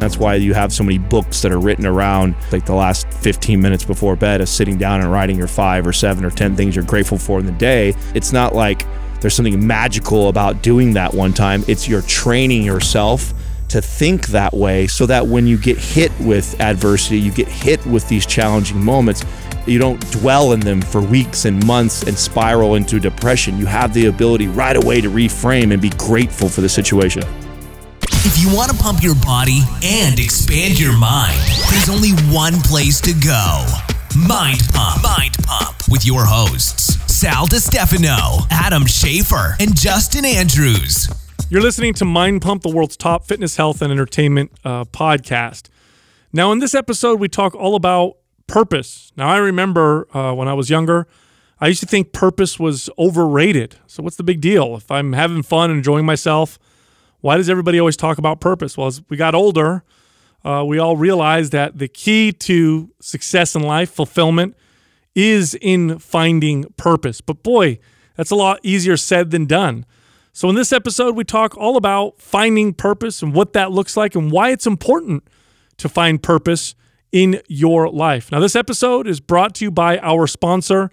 That's why you have so many books that are written around like the last 15 minutes before bed of sitting down and writing your five or seven or 10 things you're grateful for in the day. It's not like there's something magical about doing that one time. It's you're training yourself to think that way so that when you get hit with adversity, you get hit with these challenging moments, you don't dwell in them for weeks and months and spiral into depression. You have the ability right away to reframe and be grateful for the situation. If you want to pump your body and expand your mind, there's only one place to go Mind Pump. Mind Pump with your hosts, Sal Stefano, Adam Schafer, and Justin Andrews. You're listening to Mind Pump, the world's top fitness, health, and entertainment uh, podcast. Now, in this episode, we talk all about purpose. Now, I remember uh, when I was younger, I used to think purpose was overrated. So, what's the big deal? If I'm having fun and enjoying myself, why does everybody always talk about purpose? Well, as we got older, uh, we all realized that the key to success in life, fulfillment, is in finding purpose. But boy, that's a lot easier said than done. So, in this episode, we talk all about finding purpose and what that looks like and why it's important to find purpose in your life. Now, this episode is brought to you by our sponsor,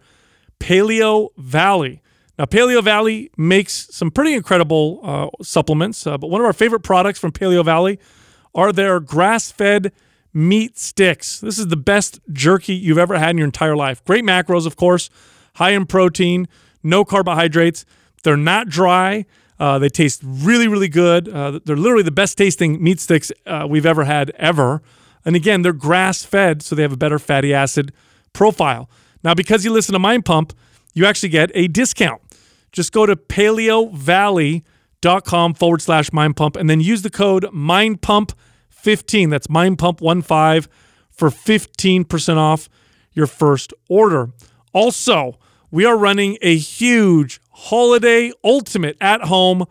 Paleo Valley. Now, Paleo Valley makes some pretty incredible uh, supplements, uh, but one of our favorite products from Paleo Valley are their grass fed meat sticks. This is the best jerky you've ever had in your entire life. Great macros, of course, high in protein, no carbohydrates. They're not dry. Uh, they taste really, really good. Uh, they're literally the best tasting meat sticks uh, we've ever had, ever. And again, they're grass fed, so they have a better fatty acid profile. Now, because you listen to Mind Pump, you actually get a discount. Just go to paleovalley.com forward slash mind pump and then use the code mindpump15. That's mindpump15 for 15% off your first order. Also, we are running a huge holiday ultimate at home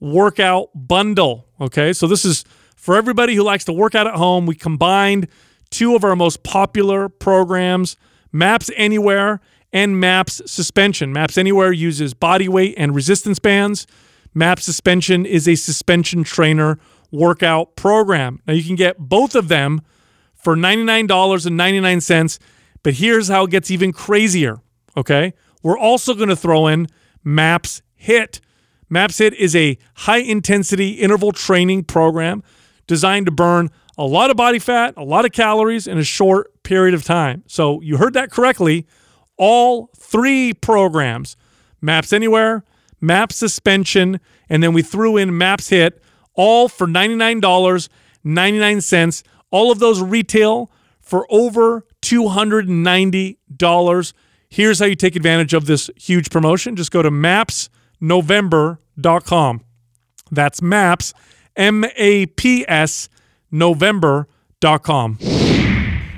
workout bundle. Okay, so this is for everybody who likes to work out at home. We combined two of our most popular programs Maps Anywhere and MAPS Suspension. MAPS Anywhere uses body weight and resistance bands. MAPS Suspension is a suspension trainer workout program. Now you can get both of them for $99.99, but here's how it gets even crazier, okay? We're also going to throw in MAPS HIT. MAPS HIT is a high intensity interval training program designed to burn a lot of body fat, a lot of calories in a short period of time. So you heard that correctly. All three programs Maps Anywhere, Maps Suspension, and then we threw in Maps Hit, all for $99.99. All of those retail for over $290. Here's how you take advantage of this huge promotion. Just go to mapsnovember.com. That's maps, M A P S, november.com.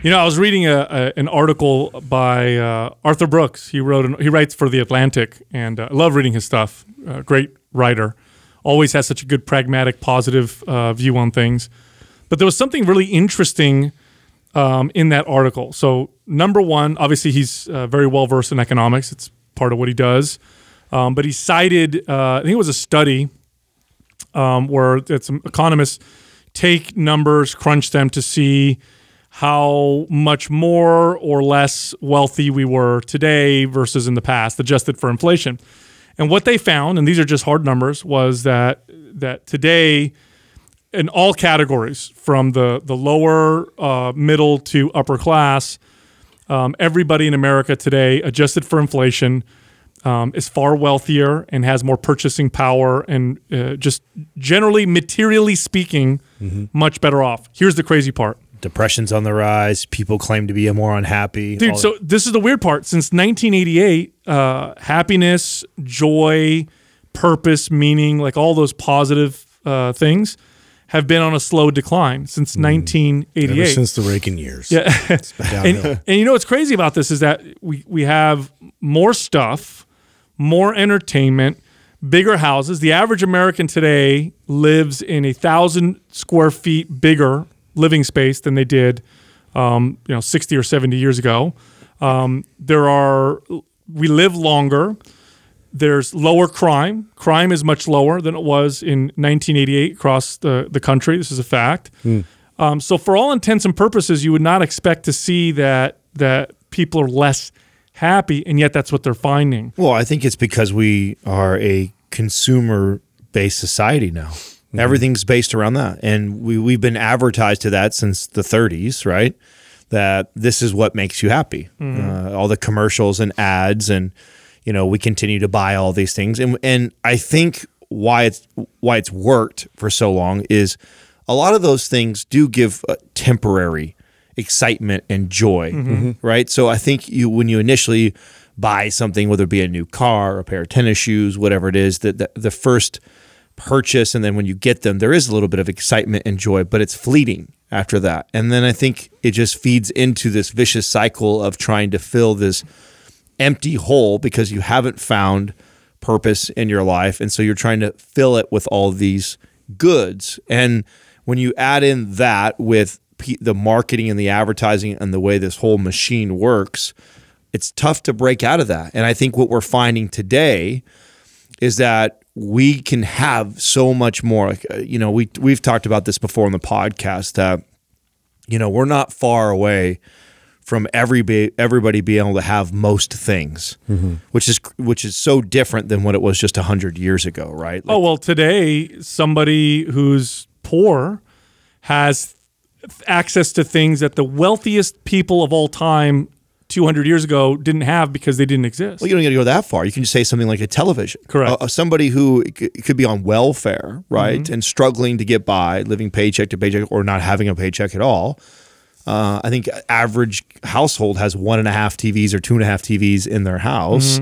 You know, I was reading a, a an article by uh, Arthur Brooks. He wrote an, he writes for the Atlantic, and uh, I love reading his stuff. Uh, great writer, always has such a good, pragmatic, positive uh, view on things. But there was something really interesting um, in that article. So, number one, obviously, he's uh, very well versed in economics. It's part of what he does. Um, but he cited, uh, I think it was a study um, where some economists take numbers, crunch them to see how much more or less wealthy we were today versus in the past, adjusted for inflation. And what they found, and these are just hard numbers, was that that today, in all categories, from the the lower, uh, middle to upper class, um, everybody in America today, adjusted for inflation, um, is far wealthier and has more purchasing power, and uh, just generally, materially speaking, mm-hmm. much better off. Here's the crazy part depression's on the rise. People claim to be more unhappy. Dude, so this is the weird part. Since 1988, uh, happiness, joy, purpose, meaning, like all those positive uh, things, have been on a slow decline since mm. 1988. Ever since the Reagan years. Yeah. and, and you know what's crazy about this is that we, we have more stuff, more entertainment, bigger houses. The average American today lives in a thousand square feet bigger living space than they did, um, you know, 60 or 70 years ago. Um, there are, we live longer. There's lower crime. Crime is much lower than it was in 1988 across the, the country. This is a fact. Mm. Um, so for all intents and purposes, you would not expect to see that that people are less happy, and yet that's what they're finding. Well, I think it's because we are a consumer based society now. Mm-hmm. Everything's based around that. And we, we've been advertised to that since the 30s, right? That this is what makes you happy. Mm-hmm. Uh, all the commercials and ads, and, you know, we continue to buy all these things. And, and I think why it's, why it's worked for so long is a lot of those things do give a temporary excitement and joy, mm-hmm. right? So I think you when you initially buy something, whether it be a new car, a pair of tennis shoes, whatever it is, that the, the first purchase and then when you get them, there is a little bit of excitement and joy, but it's fleeting after that. And then I think it just feeds into this vicious cycle of trying to fill this empty hole because you haven't found purpose in your life. And so you're trying to fill it with all these goods. And when you add in that with the marketing and the advertising and the way this whole machine works it's tough to break out of that. And i think what we're finding today is that we can have so much more like uh, you know we we've talked about this before on the podcast that you know we're not far away from every everybody being able to have most things, which is which is so different than what it was just hundred years ago, right? Like, Oh well, today somebody who's poor has access to things that the wealthiest people of all time 200 years ago didn't have because they didn't exist. well, you don't got to go that far. You can just say something like a television. Correct. Uh, somebody who c- could be on welfare, right, and struggling to get by, living paycheck to paycheck, or not having a paycheck at all. Uh, I think average household has one and a half TVs or two and a half TVs in their house.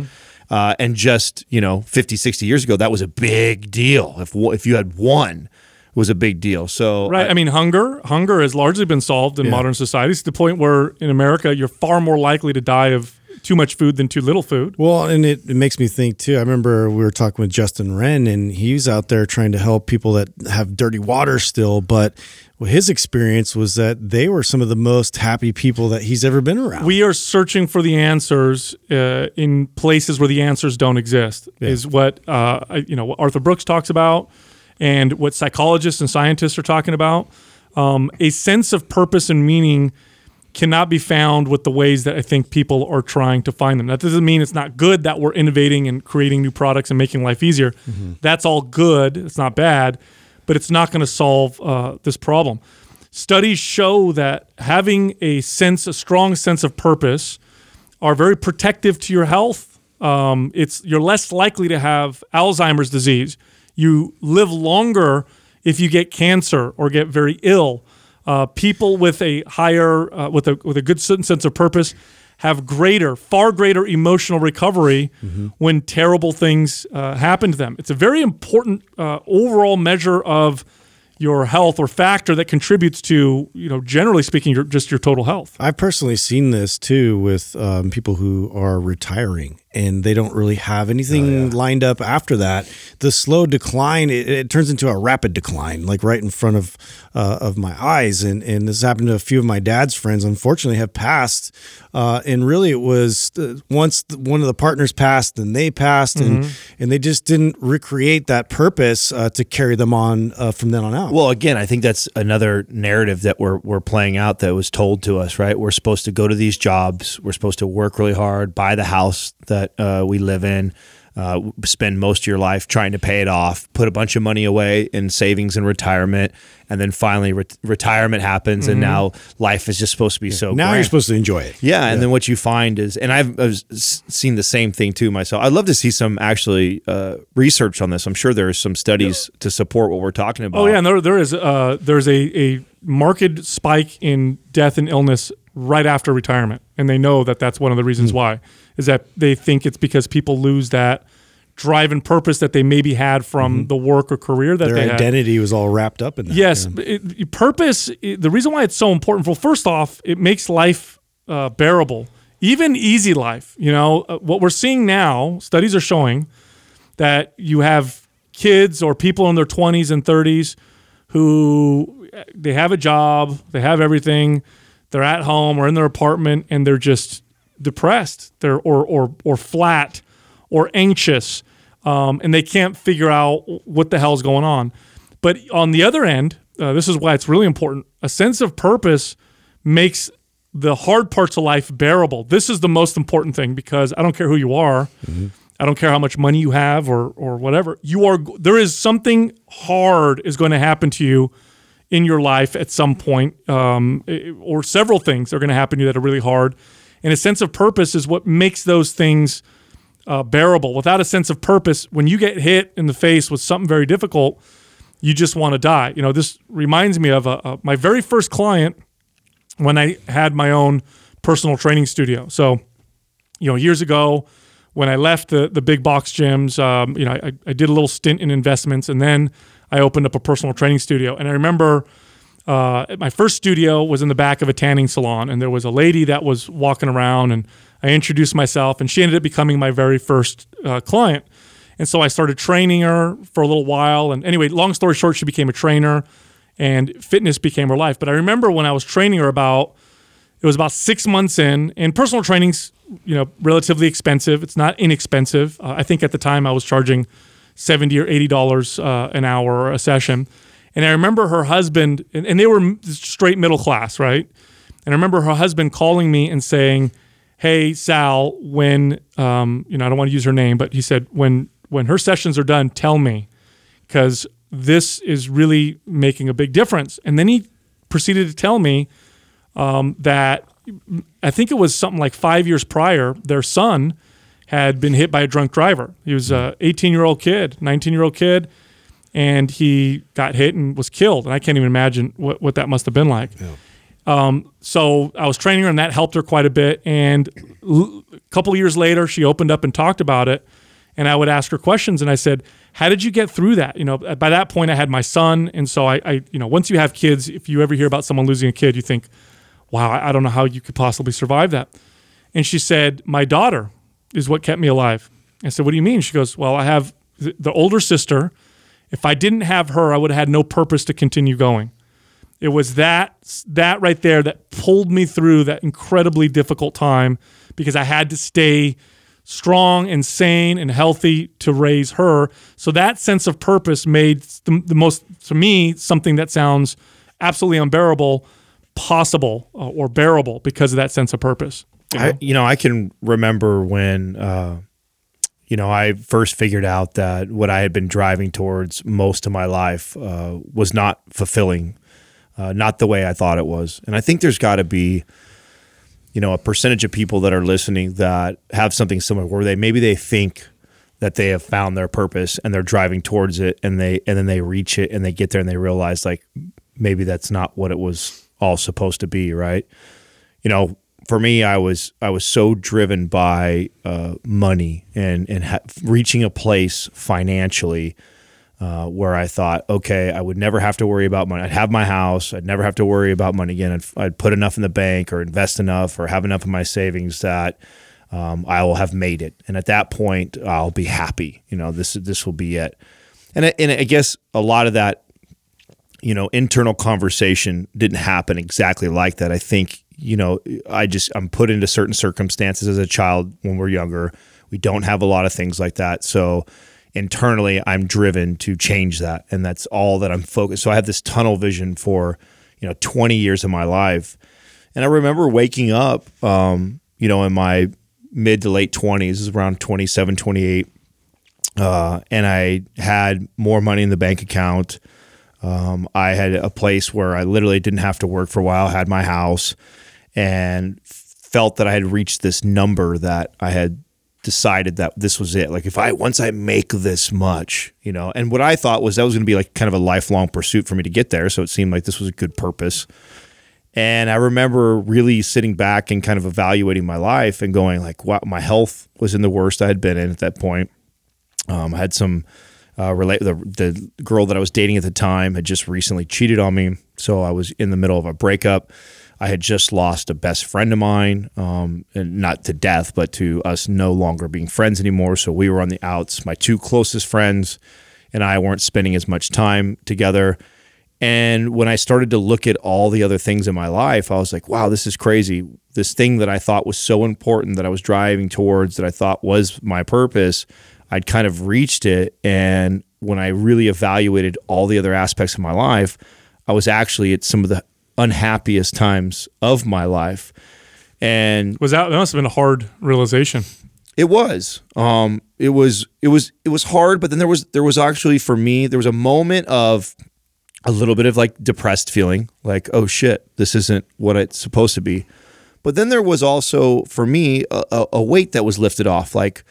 Uh, and just, you know, 50, 60 years ago, that was a big deal. If, if you had one, was a big deal. So, Right. I, mean, hunger hunger has largely been solved in modern societies to the point where in America you're far more likely to die of too much food than too little food. Well, and it, it makes me think too. I remember we were talking with Justin Wren, and he's out there trying to help people that have dirty water still. But his experience was that they were some of the most happy people that he's ever been around. We are searching for the answers uh, in places where the answers don't exist. Is what uh, I- you know what Arthur Brooks talks about, and what psychologists and scientists are talking about. Um, a sense of purpose and meaning cannot be found with the ways that I think people are trying to find them. That doesn't mean it's not good that we're innovating and creating new products and making life easier. That's all good. It's not bad, but it's not going to solve uh, this problem. Studies show that having a sense, a strong sense of purpose, are very protective to your health. Um, it's you're less likely to have Alzheimer's disease. You live longer if you get cancer or get very ill. Uh, people with a higher, uh, with a with a good sense of purpose, have greater, far greater emotional recovery when terrible things uh, happen to them. It's a very important uh, overall measure of your health or factor that contributes to, you know, generally speaking, your, just your total health. I've personally seen this too with um, people who are retiring and they don't really have anything lined up after that. The slow decline it, it turns into a rapid decline, like right in front of uh, of my eyes. And and this happened to a few of my dad's friends. Unfortunately, have passed. Uh, and really, it was the, once the, one of the partners passed, then they passed, and and they just didn't recreate that purpose uh, to carry them on uh, from then on out. Well, again, I think that's another narrative that we're we're playing out that was told to us, right? We're supposed to go to these jobs, we're supposed to work really hard, buy the house that uh, we live in, uh, spend most of your life trying to pay it off, put a bunch of money away in savings and retirement, and then finally re- retirement happens, and now life is just supposed to be so. now you're supposed to enjoy it. Yeah, and then what you find is, and I've, I've seen the same thing too myself. I'd love to see some actually uh, research on this. I'm sure there's some studies to support what we're talking about. Oh yeah, and there there is uh there's a a marked spike in death and illness right after retirement, and they know that that's one of the reasons why is that they think it's because people lose that drive and purpose that they maybe had from the work or career that Mm-hmm. Their they had. identity was all wrapped up in that. Yes, yeah. it, purpose. it- the reason why it's so important. Well, first off, it makes life uh, bearable, even easy life. You know uh, what we're seeing now. Studies are showing that you have kids or people in their twenties and thirties who uh, they have a job, they have everything, they're at home or in their apartment, and they're just depressed. They're or or or flat or anxious, um, and they can't figure out what the hell's going on. But on the other end, uh, this is why it's really important. A sense of purpose makes the hard parts of life bearable. This is the most important thing because I don't care who you are. I don't care how much money you have or or whatever. You are there is something hard is going to happen to you in your life at some point, um, eh, or several things are going to happen to you that are really hard. And a sense of purpose is what makes those things uh, bearable. Without a sense of purpose, when you get hit in the face with something very difficult, you just want to die. You know, this reminds me of a, a, my very first client when I had my own personal training studio. So, you know, years ago when I left the the big box gyms, um, you know, I, I did a little stint in investments, and then I opened up a personal training studio. And I remember uh, my first studio was in the back of a tanning salon, and there was a lady that was walking around, and I introduced myself, and she ended up becoming my very first uh, client. And so I started training her for a little while. And anyway, long story short, she became a trainer, and fitness became her life. But I remember when I was training her about it was about six months in, and personal training's you know relatively expensive. It's not inexpensive. Uh, I think at the time I was charging seventy or eighty dollars uh, an hour or a session. And I remember her husband, and, and they were straight middle class, right? And I remember her husband calling me and saying, "Hey Sal, when um, you know I don't want to use her name, but he said when when her sessions are done, tell me because this is really making a big difference." And then he proceeded to tell me um, that I think it was something like five years prior, their son had been hit by a drunk driver. He was a 18 year old kid, 19 year old kid, and he got hit and was killed. And I can't even imagine what, what that must have been like. Um, so I was training her, and that helped her quite a bit. And l- a couple of years later, she opened up and talked about it. And I would ask her questions, and I said, "How did you get through that?" You know, by that point, I had my son, and so I, I you know, once you have kids, if you ever hear about someone losing a kid, you think, "Wow, I don't know how you could possibly survive that." And she said, "My daughter is what kept me alive." I said, "What do you mean?" She goes, "Well, I have th- the older sister. If I didn't have her, I would have had no purpose to continue going." It was that that right there that pulled me through that incredibly difficult time because I had to stay strong and sane and healthy to raise her. So that sense of purpose made the, the most to me something that sounds absolutely unbearable possible uh, or bearable because of that sense of purpose. You know? I, you know, I can remember when, uh, you know, I first figured out that what I had been driving towards most of my life uh, was not fulfilling, uh, not the way I thought it was. And I think there's got to be, you know, a percentage of people that are listening that have something similar where they maybe they think that they have found their purpose and they're driving towards it and they and then they reach it and they get there and they realize like maybe that's not what it was all supposed to be, right? you know, for me, I was I was so driven by uh, money and and ha- reaching a place financially uh, where I thought, okay, I would never have to worry about money. I'd have my house. I'd never have to worry about money again. I'd, I'd put enough in the bank or invest enough or have enough in my savings that um, I will have made it. And at that point, I'll be happy. You know, this this will be it. And I, and I guess a lot of that you know internal conversation didn't happen exactly like that i think you know i just i'm put into certain circumstances as a child when we're younger. We don't have a lot of things like that. So internally i'm driven to change that. And that's all that i'm focused so i have this tunnel vision for you know 20 years of my life. And i remember waking up um, you know in my mid to late 20s is around 27 28 uh, and i had more money in the bank account. Um, I had a place where I literally didn't have to work for a while, had my house, and felt that I had reached this number that I had decided that this was it. Like if I once I make this much, you know, and what I thought was that was going to be like kind of a lifelong pursuit for me to get there. So it seemed like this was a good purpose. And I remember really sitting back and kind of evaluating my life and going like, wow, my health was in the worst I had been in at that point. Um, I had some uh, relate the the girl that I was dating at the time had just recently cheated on me, so I was in the middle of a breakup. I had just lost a best friend of mine, um, and not to death, but to us no longer being friends anymore. So we were on the outs. My two closest friends and I weren't spending as much time together. And when I started to look at all the other things in my life, I was like, wow, this is crazy. This thing that I thought was so important that I was driving towards, that I thought was my purpose, I'd kind of reached it. And when I really evaluated all the other aspects of my life, I was actually at some of the unhappiest times of my life. And Was that that must have been a hard realization? it was. Um, it was. It was. It was hard, but then there was. There was actually for me. There was a moment of a little bit of like depressed feeling, like oh shit, this isn't what it's supposed to be. But then there was also for me a, a, a weight that was lifted off. Like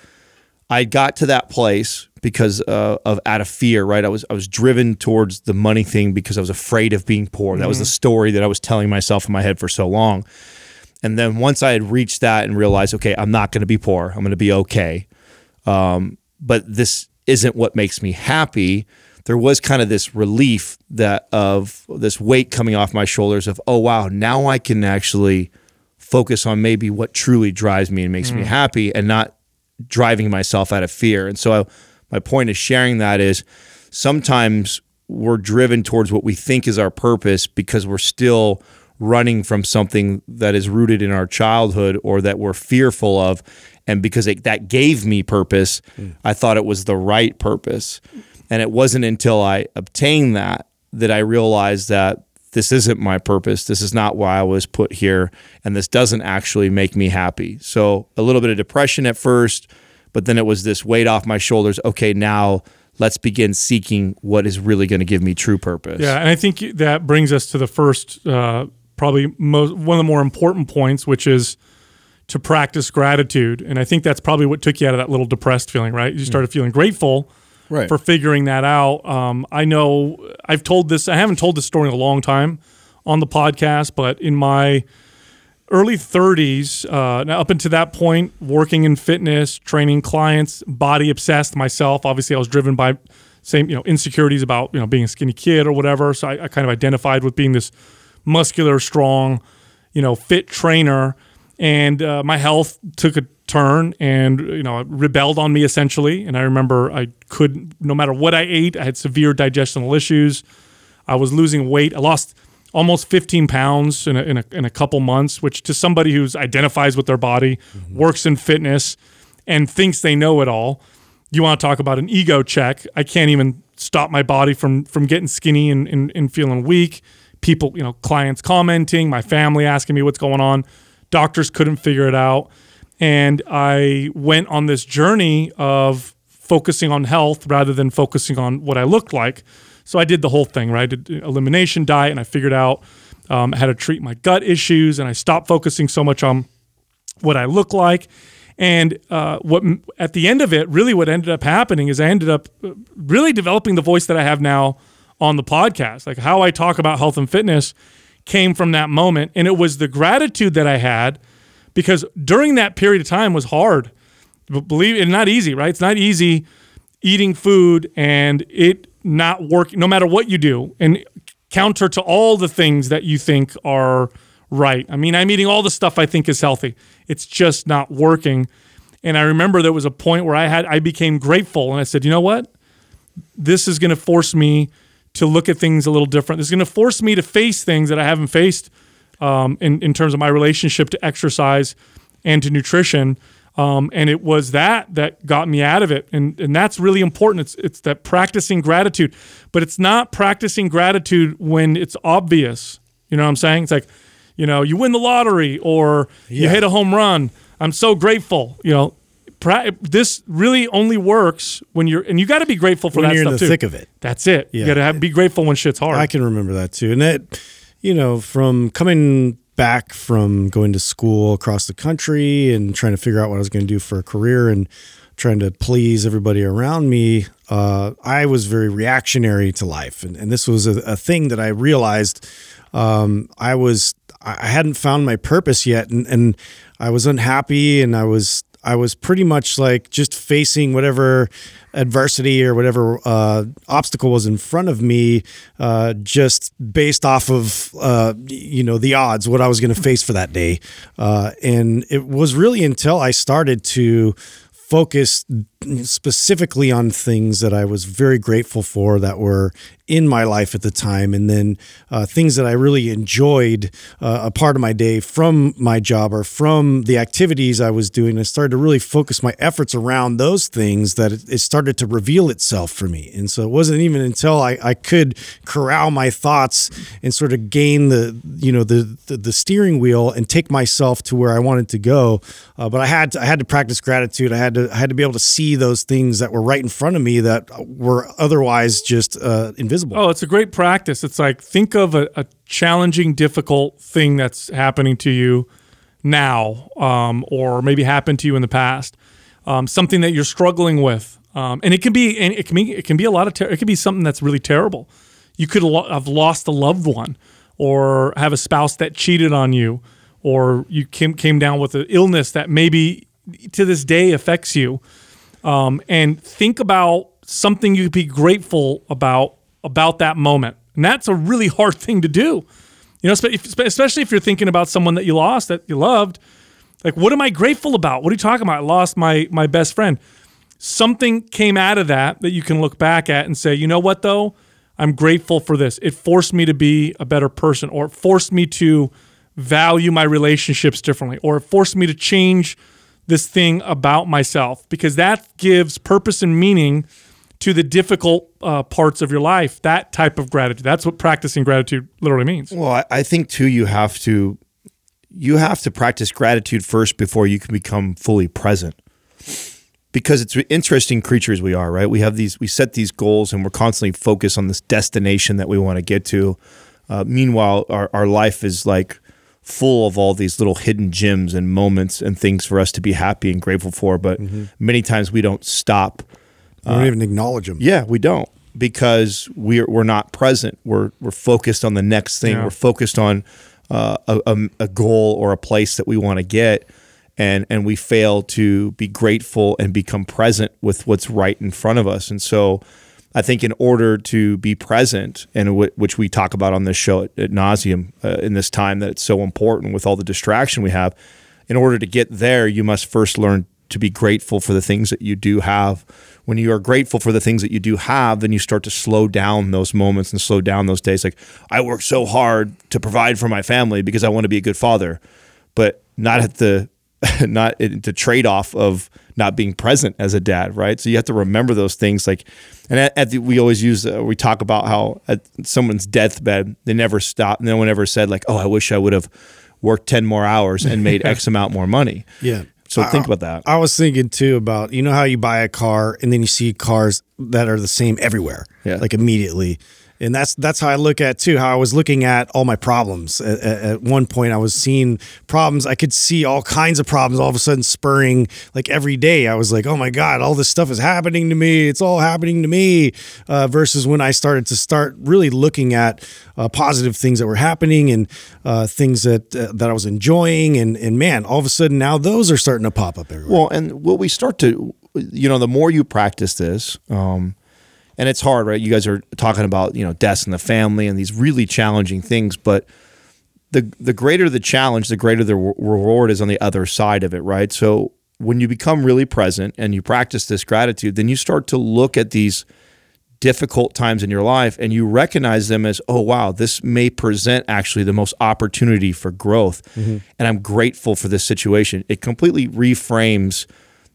I got to that place because uh, of out of fear, right? I was I was driven towards the money thing because I was afraid of being poor. That was the story that I was telling myself in my head for so long. And then once I had reached that and realized, okay, I'm not going to be poor. I'm going to be okay. Um, but this isn't what makes me happy. There was kind of this relief that of this weight coming off my shoulders of, oh wow, now I can actually focus on maybe what truly drives me and makes me happy, and not driving myself out of fear. And so, I, my point of sharing that is sometimes we're driven towards what we think is our purpose because we're still running from something that is rooted in our childhood or that we're fearful of. And because it, that gave me purpose, I thought it was the right purpose. And it wasn't until I obtained that that I realized that this isn't my purpose. This is not why I was put here. And this doesn't actually make me happy. So a little bit of depression at first, but then it was this weight off my shoulders. Okay, now let's begin seeking what is really going to give me true purpose. Yeah, and I think that brings us to the first, uh, probably most, one of the more important points, which is to practice gratitude. And I think that's probably what took you out of that little depressed feeling, right? You started feeling grateful Right. for figuring that out. Um, I know I've told this, I haven't told this story in a long time on the podcast, but in my early 30s, uh, now up until that point, working in fitness, training clients, body obsessed myself. Obviously, I was driven by same you know insecurities about you know being a skinny kid or whatever. So I, I kind of identified with being this muscular, strong, you know, fit trainer, and uh, my health took a turn and you know rebelled on me essentially. And I remember I couldn't. no matter what I ate, I had severe digestional issues. I was losing weight. I lost almost 15 pounds in a, in a, in a couple months, which to somebody who's identifies with their body, mm-hmm. works in fitness, and thinks they know it all, you want to talk about an ego check. I can't even stop my body from from getting skinny and, and, and feeling weak. People, you know, clients commenting, my family asking me what's going on. Doctors couldn't figure it out. And I went on this journey of focusing on health rather than focusing on what I looked like. So I did the whole thing, right? I did elimination diet, and I figured out um, how to treat my gut issues, and I stopped focusing so much on what I look like. And uh, what at the end of it, really, what ended up happening is I ended up uh, really developing the voice that I have now on the podcast. Like how I talk about health and fitness came from that moment, and it was the gratitude that I had because during that period of time was hard. Believe it, not easy, right? It's not easy eating food and it not working, no matter what you do, and counter to all the things that you think are right. I mean, I'm eating all the stuff I think is healthy. It's just not working. And I remember there was a point where I had I became grateful and I said, you know what? This is going to force me to look at things a little different. This is going to force me to face things that I haven't faced um, in, in terms of my relationship to exercise and to nutrition. Um, and it was that that got me out of it. And, and that's really important. It's, it's that practicing gratitude, but it's not practicing gratitude when it's obvious. You know what I'm saying? It's like, you know, you win the lottery or you hit a home run. I'm so grateful. You know, this really only works when you're, and you got to be grateful for that. When that you're in the too. thick of it. That's it. You got to be grateful when shit's hard. I can remember that too. And that, you know, from coming back from going to school across the country and trying to figure out what I was going to do for a career and trying to please everybody around me, uh, I was very reactionary to life. And, and this was a, a thing that I realized um, I was, I hadn't found my purpose yet. And, and I was unhappy and I was, I was pretty much like just facing whatever adversity or whatever uh, obstacle was in front of me, uh, just based off of uh, you know the odds, what I was going to face for that day. Uh, and it was really until I started to focus specifically on things that I was very grateful for that were in my life at the time, and then uh, things that I really enjoyed uh, a part of my day from my job or from the activities I was doing. I started to really focus my efforts around those things that it, started to reveal itself for me. And so it wasn't even until I, I could corral my thoughts and sort of gain the you know the, the, the steering wheel and take myself to where I wanted to go. Uh, but I had to, I had to practice gratitude. I had to I had to be able to see those things that were right in front of me that were otherwise just uh, invisible. Oh, it's a great practice. It's like think of a, a challenging, difficult thing that's happening to you now, um, or maybe happened to you in the past. Um, something that you're struggling with, um, and it can be, and it can be, it can be a lot of, ter- it can be something that's really terrible. You could lo- have lost a loved one, or have a spouse that cheated on you, or you came came down with an illness that maybe to this day affects you. Um, and think about something you could be grateful about about that moment. And that's a really hard thing to do. You know, especially if you're thinking about someone that you lost that you loved. Like, what am I grateful about? What are you talking about? I lost my my best friend. Something came out of that that you can look back at and say, you know what though? I'm grateful for this. It forced me to be a better person, or it forced me to value my relationships differently, or it forced me to change this thing about myself because that gives purpose and meaning to the difficult uh, parts of your life. That type of gratitude. That's what practicing gratitude literally means. Well, I, I think too, you have to you have to practice gratitude first before you can become fully present. Because it's interesting creatures we are, right? We have these, we set these goals, and we're constantly focused on this destination that we want to get to. Uh, meanwhile, our, our life is like full of all these little hidden gems and moments and things for us to be happy and grateful for. But mm-hmm. many times we don't stop we don't uh, even acknowledge them. Yeah, we don't because we're we're not present. We're we're focused on the next thing. Yeah. We're focused on uh, a, a goal or a place that we want to get, and and we fail to be grateful and become present with what's right in front of us. And so, I think in order to be present, and w- which we talk about on this show at, at nauseum uh, in this time that it's so important with all the distraction we have, in order to get there, you must first learn to be grateful for the things that you do have when you are grateful for the things that you do have, then you start to slow down those moments and slow down those days. Like, I work so hard to provide for my family because I want to be a good father, but not at the not the trade off of not being present as a dad, right? So you have to remember those things. Like, and at, at the, we always use uh, we talk about how at someone's deathbed they never stop. No one ever said like, "Oh, I wish I would have worked ten more hours and made X amount more money." Yeah. So I, think about that. I was thinking too about you know how you buy a car and then you see cars that are the same everywhere, yeah. like immediately and that's that's how I look at too. How I was looking at all my problems. At, at, one point, I was seeing problems. I could see all kinds of problems all of a sudden spurring. Like every day, I was like, "Oh my god, all this stuff is happening to me. It's all happening to me." Uh, versus when I started to start really looking at uh, positive things that were happening and uh, things that uh, that I was enjoying, and and man, all of a sudden now those are starting to pop up everywhere. Well, and what we start to, you know, the more you practice this. Um, and it's hard, right? You guys are talking about you know deaths in the family and these really challenging things, but the the greater the challenge, the greater the reward is on the other side of it, right? So when you become really present and you practice this gratitude, then you start to look at these difficult times in your life and you recognize them as, oh, wow, this may present actually the most opportunity for growth. Mm-hmm. And I'm grateful for this situation. It completely reframes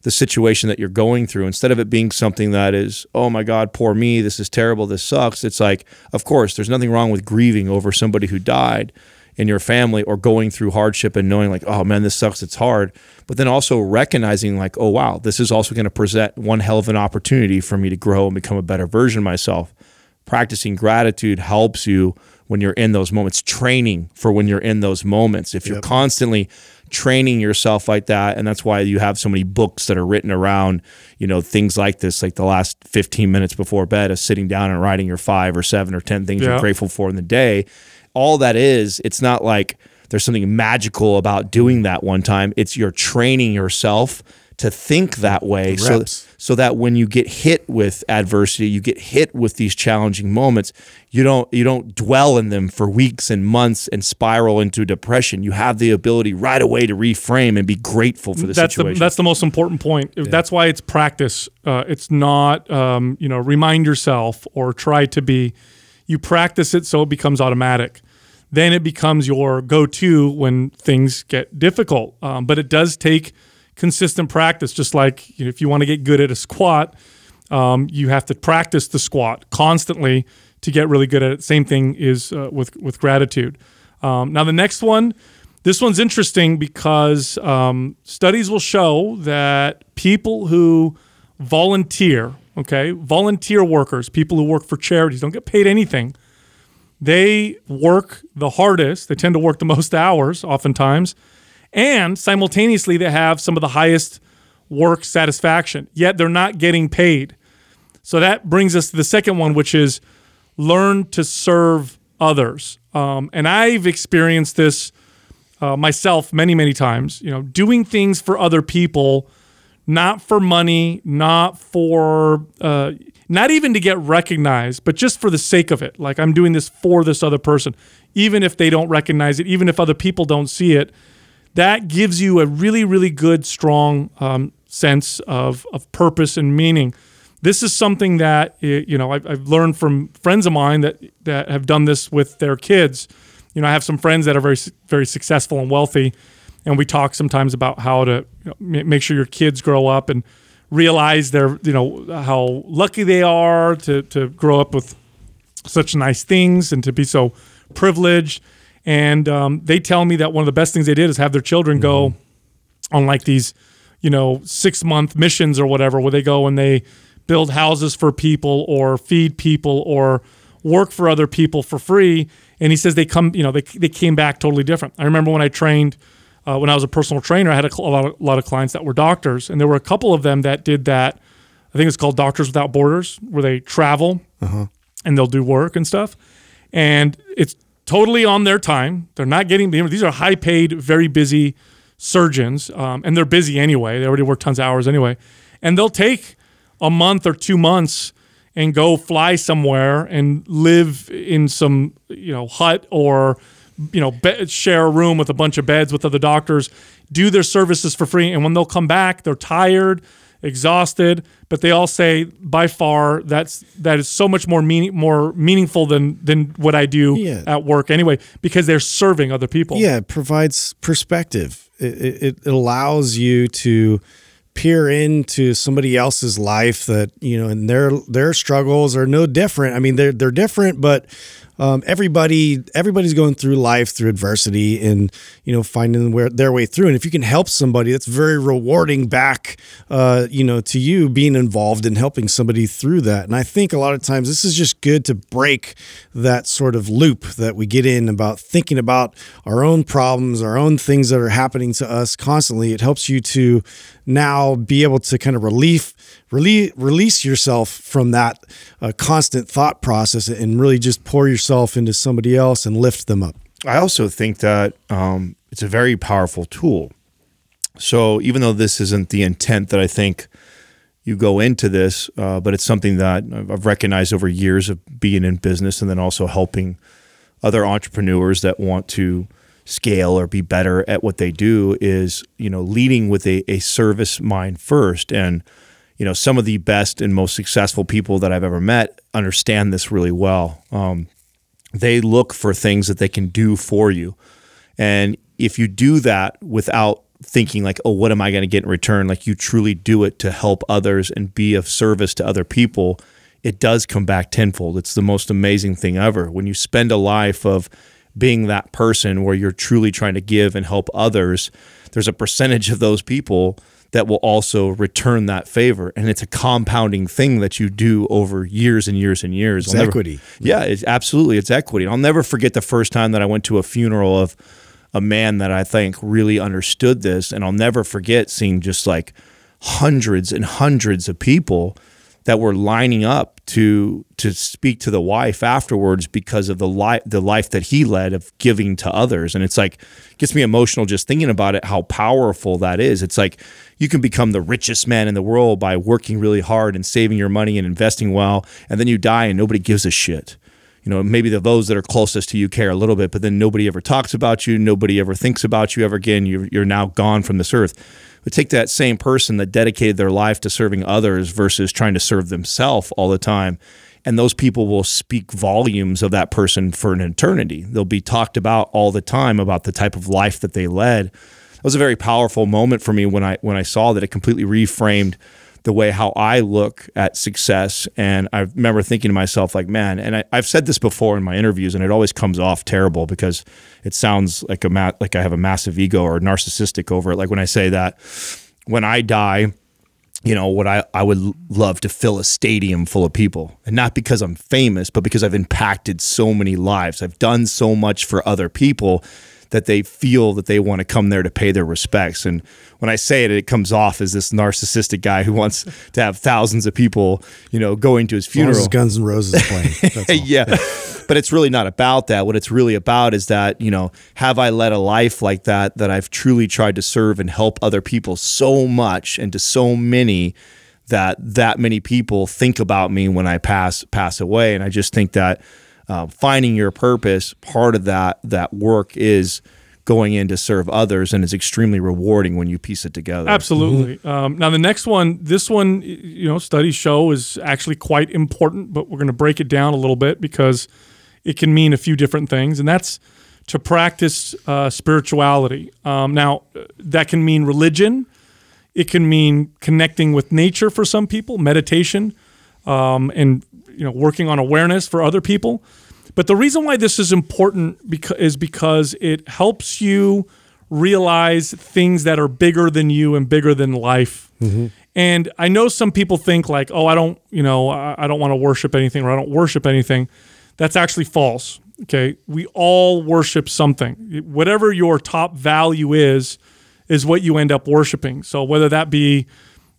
the situation that you're going through instead of it being something that is oh my god poor me this is terrible this sucks it's like of course there's nothing wrong with grieving over somebody who died in your family or going through hardship and knowing like oh man this sucks it's hard but then also recognizing like oh wow this is also going to present one hell of an opportunity for me to grow and become a better version of myself. Practicing gratitude helps you when you're in those moments. Training for when you're in those moments. If you're yep. constantly training yourself like that and that's why you have so many books that are written around you know things like this like the last 15 minutes before bed of sitting down and writing your five or seven or ten things yeah. you're grateful for in the day all that is it's not like there's something magical about doing that one time it's you're training yourself to think that way reps. so that when you get hit with adversity you get hit with these challenging moments you don't you don't dwell in them for weeks and months and spiral into depression you have the ability right away to reframe and be grateful for the that's situation the that's the most important point. That's why it's practice. Uh, it's not um, you know remind yourself or try to be. You practice it so it becomes automatic. Then it becomes your go-to when things get difficult. Um, but it does take consistent practice. Just like you know, if you want to get good at a squat, um, you have to practice the squat constantly to get really good at it. Same thing is uh, with with gratitude. Um, now the next one, this one's interesting because um, studies will show that people who volunteer, okay, volunteer workers, people who work for charities, don't get paid anything. They work the hardest. They tend to work the most hours, oftentimes, and simultaneously they have some of the highest work satisfaction. Yet they're not getting paid. So that brings us to the second one, which is learn to serve others. Um, and I've experienced this uh, myself many, many times. You know, doing things for other people, not for money, not for, uh, not even to get recognized, but just for the sake of it. Like I'm doing this for this other person, even if they don't recognize it, even if other people don't see it. That gives you a really, really good, strong um, sense of of purpose and meaning this is something that you know I've, I've learned from friends of mine that that have done this with their kids. You know, I have some friends that are very very successful and wealthy, and we talk sometimes about how to you know, make sure your kids grow up and realize they're you know how lucky they are to to grow up with such nice things and to be so privileged. And um, they tell me that one of the best things they did is have their children go on like these, you know, six month missions or whatever, where they go and they build houses for people or feed people or work for other people for free. And he says they come, you know, they, they came back totally different. I remember when I trained, uh, when I was a personal trainer, I had a, a, lot of, a lot of clients that were doctors, and there were a couple of them that did that. I think it's called Doctors Without Borders, where they travel and they'll do work and stuff. And it's totally on their time. They're not getting, these are high paid, very busy surgeons, um, and they're busy anyway. They already work tons of hours anyway. And they'll take a month or two months and go fly somewhere and live in some, you know, hut or, you know, be- share a room with a bunch of beds with other doctors, do their services for free. And when they'll come back, they're tired, exhausted, but they all say by far that's that is so much more meaning more meaningful than than what I do Yeah. at work anyway because they're serving other people. Yeah, it provides perspective. It, it, it allows you to peer into somebody else's life that you know, and their their struggles are no different. I mean, they're they're different, but um, everybody everybody's going through life through adversity and you know finding where their way through. And if you can help somebody, that's very rewarding back, uh, you know, to you being involved in helping somebody through that. And I think a lot of times this is just good to break that sort of loop that we get in about thinking about our own problems, our own things that are happening to us constantly. It helps you to now be able to kind of relief, release, yourself from that uh, constant thought process and really just pour yourself into somebody else and lift them up. I also think that um, it's a very powerful tool. So even though this isn't the intent that I think you go into this, uh, but it's something that I've recognized over years of being in business and then also helping other entrepreneurs that want to scale or be better at what they do is you know leading with a, a service mind first and you know some of the best and most successful people that i've ever met understand this really well um, they look for things that they can do for you. And if you do that without thinking like, oh, what am I going to get in return? Like you truly do it to help others and be of service to other people, it does come back tenfold. It's the most amazing thing ever. When you spend a life of being that person where you're truly trying to give and help others, there's a percentage of those people that will also return that favor. And it's a compounding thing that you do over years and years and years. It's never- equity. yeah, it's absolutely it's equity. And I'll never forget the first time that I went to a funeral of a man that I think really understood this, and I'll never forget seeing just like hundreds and hundreds of people that were lining up to to speak to the wife afterwards because of the life the life that he led of giving to others. And it's like gets me emotional just thinking about it how powerful that is. It's like you can become the richest man in the world by working really hard and saving your money and investing well and then you die and nobody gives a shit. You know maybe the those that are closest to you care a little bit but then nobody ever talks about you nobody ever thinks about you ever again. You're, you're now gone from this earth but take that same person that dedicated their life to serving others versus trying to serve themselves all the time. And those people will speak volumes of that person for an eternity. They'll be talked about all the time about the type of life that they led. It was a very powerful moment for me when I when I saw that it completely reframed the way how I look at success. And I remember thinking to myself, like, man, and I, have said this before in my interviews, and it always comes off terrible because it sounds like a ma- like I have a massive ego or narcissistic over it. Like when I say that, when I die, you know what I, I would love to fill a stadium full of people and not because i'm famous but because i've impacted so many lives i've done so much for other people that they feel that they want to come there to pay their respects. And when I say it, it comes off as this narcissistic guy who wants to have thousands of people, you know, going to his funeral. As Guns N' Roses playing. yeah. but it's really not about that. What it's really about is that, you know, have I led a life like that, that I've truly tried to serve and help other people so much and to so many that that many people think about me when I pass pass away. And I just think that uh, finding your purpose, part of that that work is going in to serve others, and it's extremely rewarding when you piece it together. Absolutely. Mm-hmm. Um, now the next one, this one, you know, studies show is actually quite important, but we're going to break it down a little bit because it can mean a few different things, and that's to practice uh, spirituality. Um, now that can mean religion. It can mean connecting with nature for some people, meditation, um, and you know working on awareness for other people. But the reason why this is important is because it helps you realize things that are bigger than you and bigger than life. Mm-hmm. And I know some people think like, oh, I don't, you know, I don't want to worship anything or I don't worship anything. That's actually false. Okay. We all worship something. Whatever your top value is, is what you end up worshiping. So whether that be,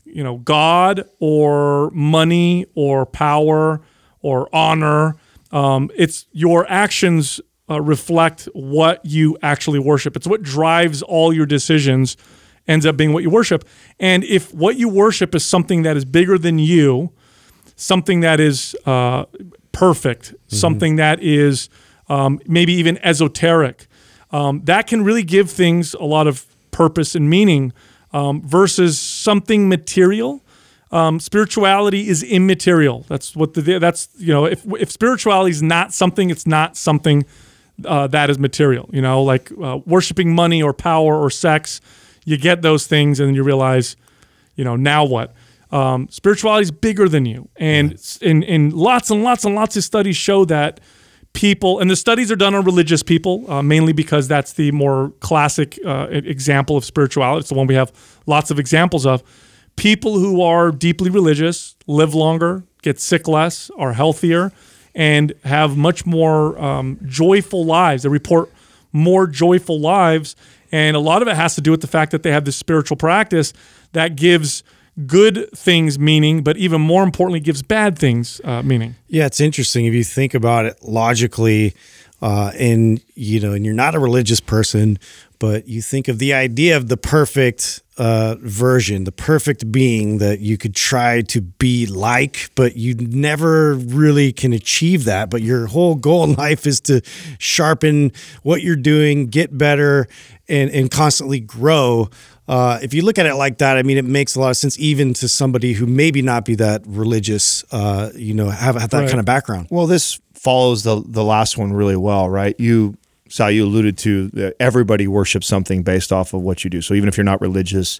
you know, God or money or power or honor, um, it's your actions uh, reflect what you actually worship. It's what drives all your decisions, ends up being what you worship. And if what you worship is something that is bigger than you, something that is uh, perfect, mm-hmm. something that is um, maybe even esoteric, um, that can really give things a lot of purpose and meaning um, versus something material um, spirituality is immaterial. That's what the that's you know if if spirituality is not something, it's not something uh, that is material. You know, like uh, worshiping money or power or sex. You get those things, and you realize, you know, now what? Um, spirituality is bigger than you, and in in lots and lots and lots of studies show that people, and the studies are done on religious people, uh, mainly because that's the more classic uh, example of spirituality. It's the one we have lots of examples of people who are deeply religious live longer, get sick less, are healthier, and have much more um, joyful lives. They report more joyful lives. And a lot of it has to do with the fact that they have this spiritual practice that gives good things meaning, but even more importantly, gives bad things uh, meaning. Yeah, it's interesting if you think about it logically. Uh, and you know, and you're not a religious person, but you think of the idea of the perfect uh, version, the perfect being that you could try to be like, but you never really can achieve that. But your whole goal in life is to sharpen what you're doing, get better, and, and constantly grow. Uh, if you look at it like that, I mean, it makes a lot of sense, even to somebody who maybe not be that religious, uh, you know, have, have that right. kind of background. Well, this follows the the last one really well, right? You Sal, you alluded to that everybody worships something based off of what you do. So even if you're not religious,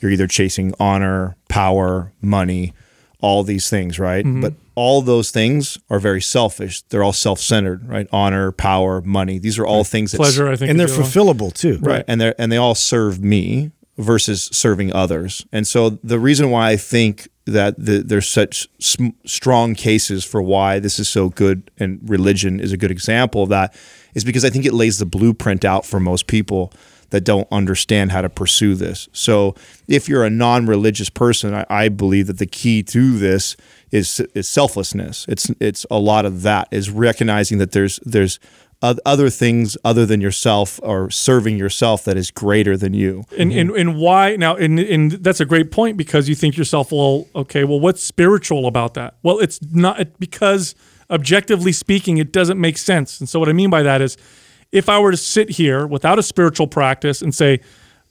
you're either chasing honor, power, money, all these things, right? Mm-hmm. But all those things are very selfish. They're all self-centered, right? Honor, power, money. These are all right. things that pleasure, I think, and they're fulfillable too, right? And they and they all serve me versus serving others. And so the reason why I think that the, there's such sm- strong cases for why this is so good and religion is a good example of that is because I think it lays the blueprint out for most people that don't understand how to pursue this. So if you're a non-religious person, I, I believe that the key to this is is selflessness. It's it's a lot of that is recognizing that there's there's other things other than yourself or serving yourself that is greater than you. And and, and why now and, and that's a great point because you think yourself, well, okay, well what's spiritual about that? Well, it's not because objectively speaking, it doesn't make sense. And so what I mean by that is if I were to sit here without a spiritual practice and say,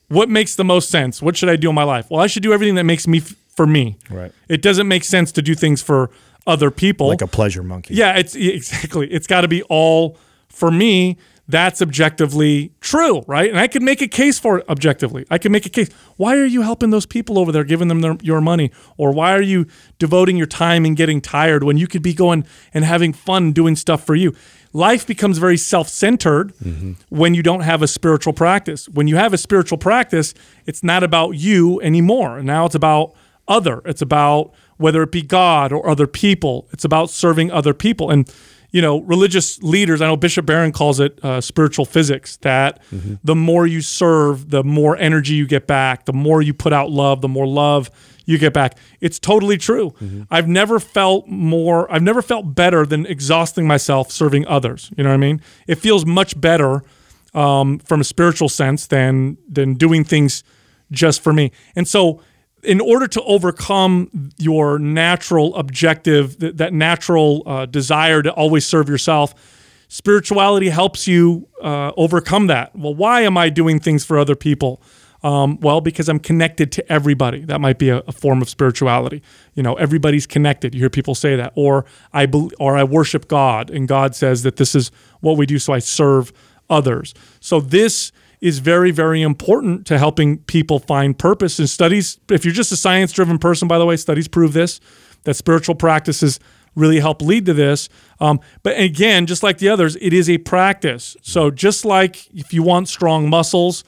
what makes the most sense? What should I do in my life? Well, I should do everything that makes me f- for me. Right. It doesn't make sense to do things for other people. Like a pleasure monkey. Yeah, it's exactly. It's got to be all for me, that's objectively true, right? And I could make a case for it objectively. I can make a case. Why are you helping those people over there, giving them their, your money? Or why are you devoting your time and getting tired when you could be going and having fun doing stuff for you? Life becomes very self centered mm-hmm. when you don't have a spiritual practice. When you have a spiritual practice, it's not about you anymore. Now it's about other. It's about whether it be God or other people. It's about serving other people. And you know, religious leaders, I know Bishop Barron calls it uh, spiritual physics, that mm-hmm. the more you serve, the more energy you get back, the more you put out love, the more love you get back. It's totally true. Mm-hmm. I've never felt more, I've never felt better than exhausting myself serving others. You know what I mean? It feels much better um, from a spiritual sense than than doing things just for me. And so in order to overcome your natural objective, that, that natural uh, desire to always serve yourself, spirituality helps you uh, overcome that. Well, why am I doing things for other people? Um, well, because I'm connected to everybody. That might be a, a, form of spirituality. You know, everybody's connected. You hear people say that, or I be, or I worship God, and God says that this is what we do, so I serve others. So this is very, very important to helping people find purpose. And studies, if you're just a science driven person, by the way, studies prove this, that spiritual practices really help lead to this. Um, but again, just like the others, it is a practice. So just like if you want strong muscles,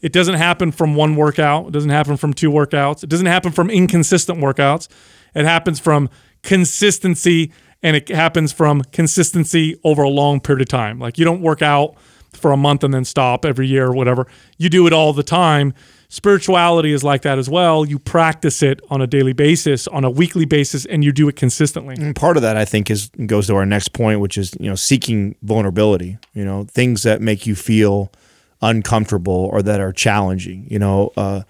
it doesn't happen from one workout, it doesn't happen from two workouts, it doesn't happen from inconsistent workouts. It happens from consistency and it happens from consistency over a long period of time. Like you don't work out for a month and then stop every year or whatever. You do it all the time. Spirituality is like that as well. You practice it on a daily basis, on a weekly basis, and you do it consistently. And part of that, I think, is goes to our next point, which is you know seeking vulnerability. You know, things that make you feel uncomfortable or that are challenging. You know, uh,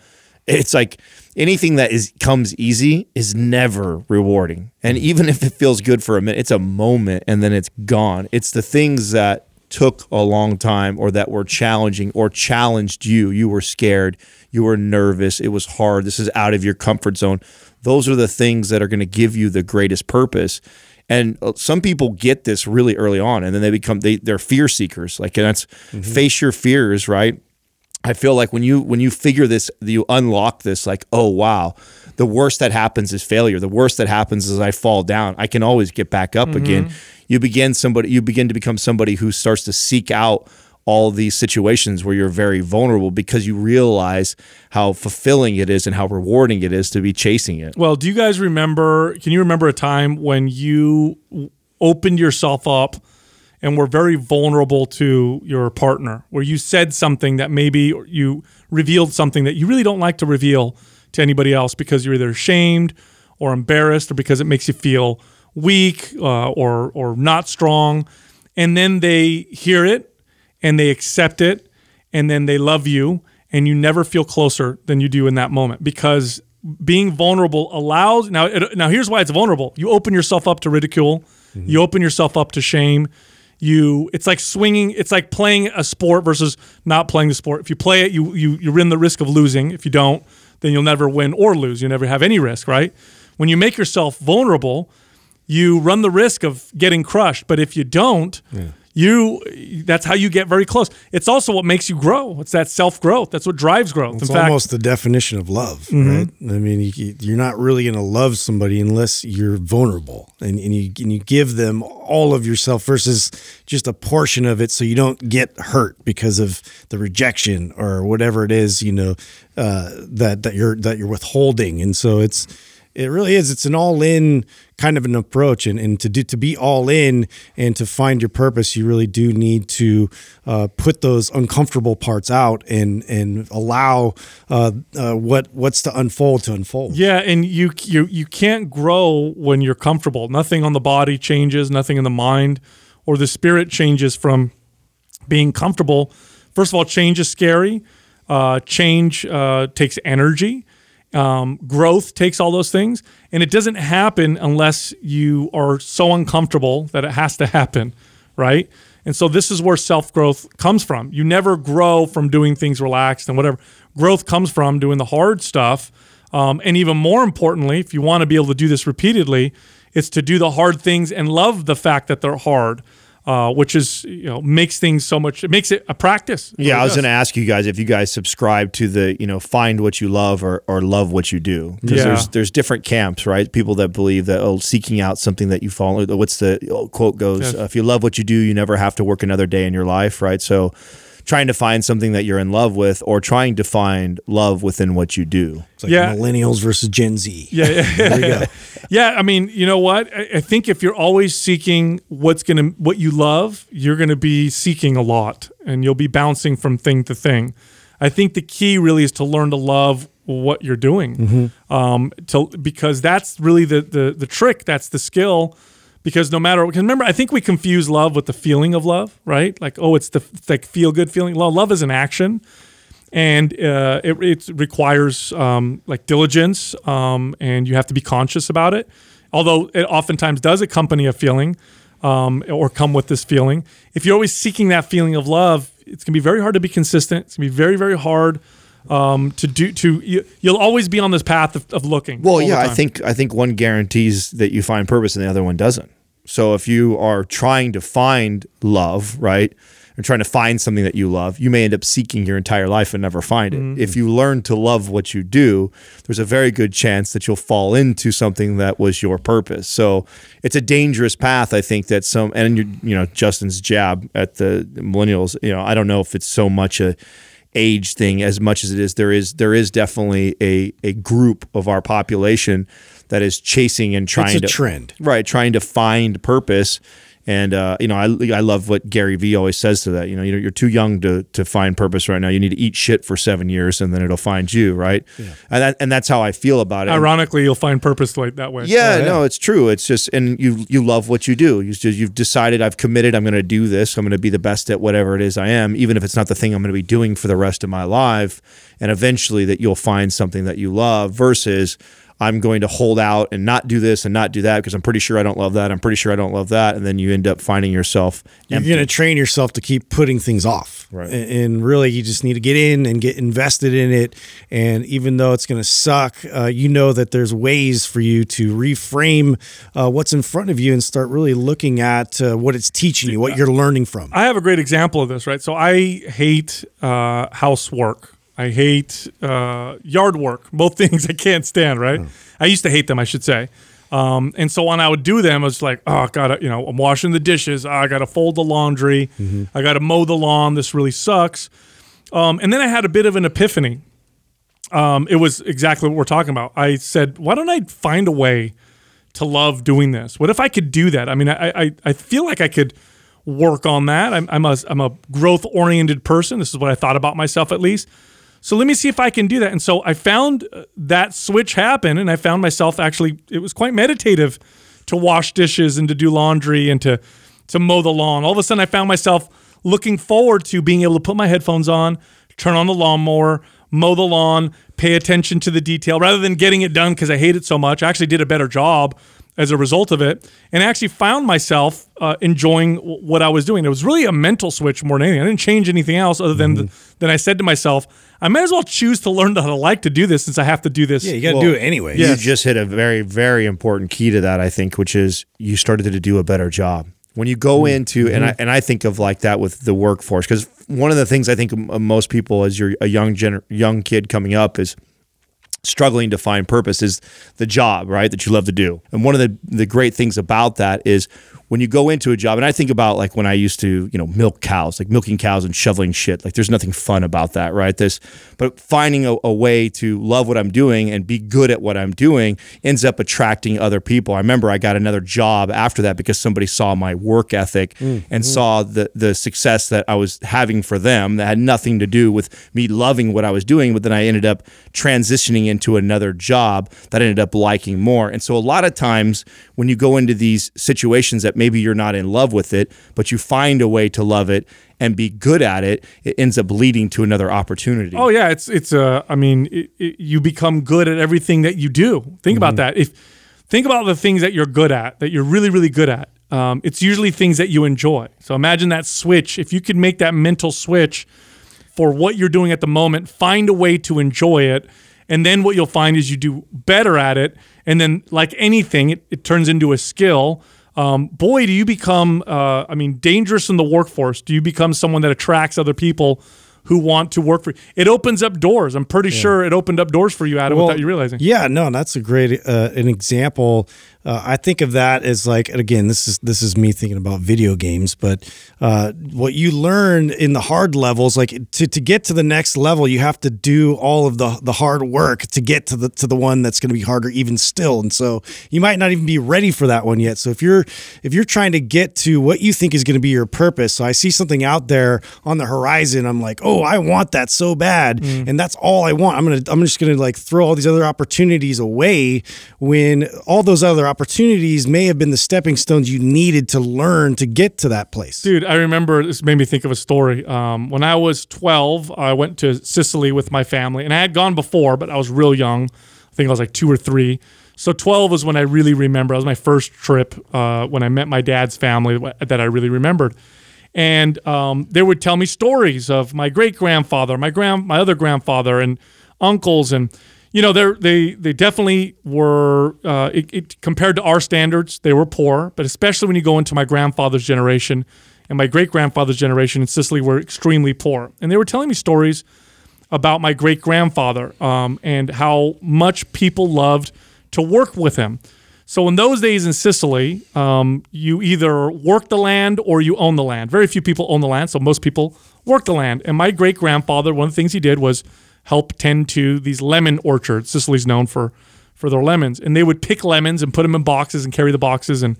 it's like anything that is comes easy is never rewarding. And even if it feels good for a minute, it's a moment and then it's gone. It's the things that took a long time or that were challenging or challenged you. You were scared, you were nervous, it was hard, this is out of your comfort zone. Those are the things that are going to give you the greatest purpose. And uh, some people get this really early on and then they become they they're fear seekers. Like that's mm-hmm. face your fears, right? I feel like when you when you figure this, you unlock this. Like, oh wow, the worst that happens is failure. The worst that happens is I fall down. I can always get back up mm-hmm. again. You begin somebody. You begin to become somebody who starts to seek out all these situations where you're very vulnerable because you realize how fulfilling it is and how rewarding it is to be chasing it. Well, do you guys remember? Can you remember a time when you opened yourself up? and were very vulnerable to your partner, where you said something that maybe you revealed something that you really don't like to reveal to anybody else because you're either ashamed or embarrassed or because it makes you feel weak uh, or or not strong, and then they hear it and they accept it and then they love you and you never feel closer than you do in that moment because being vulnerable allows now it, now here's why it's vulnerable. You open yourself up to ridicule. Mm-hmm. you open yourself up to shame. You it's like swinging it's like playing a sport versus not playing the sport. If you play it you you you run the risk of losing. If you don't then you'll never win or lose. You never have any risk right? When you make yourself vulnerable you run the risk of getting crushed. But if you don't yeah you that's how you get very close. It's also what makes you grow. It's that self growth. That's what drives growth. It's almost the definition of love, mm-hmm. right? I mean, you, are not really going to love somebody unless you're vulnerable and, and you and you give them all of yourself versus just a portion of it, so you don't get hurt because of the rejection or whatever it is, you know, uh, that that you're that you're withholding. And so it's It really is. It's an all in kind of an approach. And, and to do, to be all in and to find your purpose, you really do need to uh, put those uncomfortable parts out and, and allow uh, uh, what, what's to unfold to unfold. Yeah, and you you you can't grow when you're comfortable. Nothing on the body changes, nothing in the mind or the spirit changes from being comfortable. First of all, change is scary. Uh, change uh, takes energy. Um, growth takes all those things, and it doesn't happen unless you are so uncomfortable that it has to happen, right? And so this is where self growth comes from. You never grow from doing things relaxed and whatever. Growth comes from doing the hard stuff. Um, and even more importantly, if you want to be able to do this repeatedly, it's to do the hard things and love the fact that they're hard uh, which is you know makes things so much. It makes it a practice. It Yeah, really I was going to ask you guys if you guys subscribe to the you know find what you love or, or love what you do because Yeah. there's there's different camps, right? People that believe that oh seeking out something that you follow. What's the oh, quote goes? Yes. If you love what you do, you never have to work another day in your life, right? So trying to find something that you're in love with or trying to find love within what you do. It's like Yeah. millennials versus Gen Z. Yeah, yeah, There you go. yeah. I mean, you know what? I, I think if you're always seeking what's gonna what you love, you're gonna be seeking a lot, and you'll be bouncing from thing to thing. I think the key really is to learn to love what you're doing, um, to because that's really the the the trick. That's the skill. Because no matter, because remember, I think we confuse love with the feeling of love, right? Like, oh, it's the like feel good feeling. Well, love is an action and uh, it, it requires um, like diligence um, and you have to be conscious about it although it oftentimes does accompany a feeling um, or come with this feeling if you're always seeking that feeling of love it's going to be very hard to be consistent it's going to be very very hard um, to do to you, you'll always be on this path of, of looking Well, yeah, I think I think one guarantees that you find purpose and the other one doesn't. So if you are trying to find love, right, and trying to find something that you love, you may end up seeking your entire life and never find it. Mm-hmm. If you learn to love what you do, there's a very good chance that you'll fall into something that was your purpose. So it's a dangerous path, I think that some and you you know Justin's jab at the millennials, you know, I don't know if it's so much a age thing as much as it is there is there is definitely a a group of our population that is chasing and trying a to trend. right trying to find purpose and uh, you know I, I love what Gary Vee always says to that you know you're, you're too young to to find purpose right now you need to eat shit for seven years and then it'll find you right and that, and that's how I feel about it And- ironically you'll find purpose like that way yeah, no, it's true. It's just, and you you love what you do. You just, you've decided I've committed. I'm going to do this. I'm going to be the best at whatever it is I am, even if it's not the thing I'm going to be doing for the rest of my life. And eventually, that you'll find something that you love. Versus, I'm going to hold out and not do this and not do that because I'm pretty sure I don't love that. I'm pretty sure I don't love that, and then you end up finding yourself You're going to train yourself to keep putting things off. Right. And, and really, you just need to get in and get invested in it. And even though it's going to suck, uh, you know that there's ways for you to reframe uh, what's in front of you and start really looking at uh, what it's teaching you, what you're learning from. I have a great example of this, right? So I hate uh, housework. I hate uh, yard work. Both things I can't stand, right? I used to hate them, I should say. Um, and so when I would do them, I was like, oh, gotta, you know, I'm washing the dishes. Oh, I gotta fold the laundry. I gotta mow the lawn. This really sucks. Um, and then I had a bit of an epiphany. Um, it was exactly what we're talking about. I said, why don't I find a way to love doing this? What if I could do that? I mean, I I, I feel like I could work on that. I'm, I'm a I'm a growth oriented person. This is what I thought about myself at least. So let me see if I can do that. And so I found uh, that switch happen, and I found myself actually. It was quite meditative to wash dishes and to do laundry and to to mow the lawn. All of a sudden, I found myself looking forward to being able to put my headphones on, turn on the lawnmower, mow the lawn, pay attention to the detail rather than getting it done because I hate it so much. I actually did a better job as a result of it and I actually found myself uh, enjoying w- what I was doing. It was really a mental switch more than anything. I didn't change anything else other than the, then I said to myself, I might as well choose to learn how to like to do this since I have to do this. Yeah, you got to Well, do it anyway. You just hit a very, very important key to that, I think, which is you started to do a better job. When you go mm-hmm. into and I mm-hmm. and I think of like that with the workforce because one of the things I think uh, most people as you're a young gener- young kid coming up is struggling to find purpose is the job, right? That you love to do. And one of the the great things about that is when you go into a job, and I think about like when I used to, you know, milk cows, like milking cows and shoveling shit. Like there's nothing fun about that, right? This, but finding a, a way to love what I'm doing and be good at what I'm doing ends up attracting other people. I remember I got another job after that because somebody saw my work ethic mm, and mm. saw the the success that I was having for them that had nothing to do with me loving what I was doing, but then I ended up transitioning into another job that I ended up liking more. And so a lot of times when you go into these situations that maybe you're not in love with it, but you find a way to love it and be good at it, it ends up leading to another opportunity. Oh yeah, it's it's uh I mean it, it, you become good at everything that you do. Think about that. If think about the things that you're good at, that you're really really good at. Um, it's usually things that you enjoy. So imagine that switch. If you could make that mental switch for what you're doing at the moment, find a way to enjoy it, and then what you'll find is you do better at it, and then like anything, it, it turns into a skill. Um, boy, do you become, uh, I mean, dangerous in the workforce. Do you become someone that attracts other people who want to work for you? It opens up doors. I'm pretty sure it opened up doors for you, Adam, without you realizing. Yeah, no, that's a great uh, an example. Uh, I think of that as like, and again, this is this is me thinking about video games, but uh, what you learn in the hard levels, like to, to get to the next level, you have to do all of the the hard work to get to the to the one that's going to be harder even still. And so you might not even be ready for that one yet. So if you're if you're trying to get to what you think is going to be your purpose, so I see something out there on the horizon, I'm like, oh, I want that so bad, and that's all I want. I'm gonna I'm just gonna like throw all these other opportunities away when all those other opportunities may have been the stepping stones you needed to learn to get to that place. Dude, I remember this made me think of a story. Um, when I was 12, I went to Sicily with my family, and I had gone before, but I was real young. I think I was like two or three. So 12 was when I really remember. It was my first trip uh, when I met my dad's family that I really remembered. And um, they would tell me stories of my great grandfather, my grand, my other grandfather, and uncles, and you know, they they they definitely were uh, it, it, compared to our standards, they were poor. But especially when you go into my grandfather's generation and my great grandfather's generation in Sicily, were extremely poor. And they were telling me stories about my great grandfather um, and how much people loved to work with him. So in those days in Sicily, um, you either work the land or you own the land. Very few people own the land, so most people work the land. And my great grandfather, one of the things he did was help tend to these lemon orchards. Sicily's known for for their lemons, and they would pick lemons and put them in boxes and carry the boxes and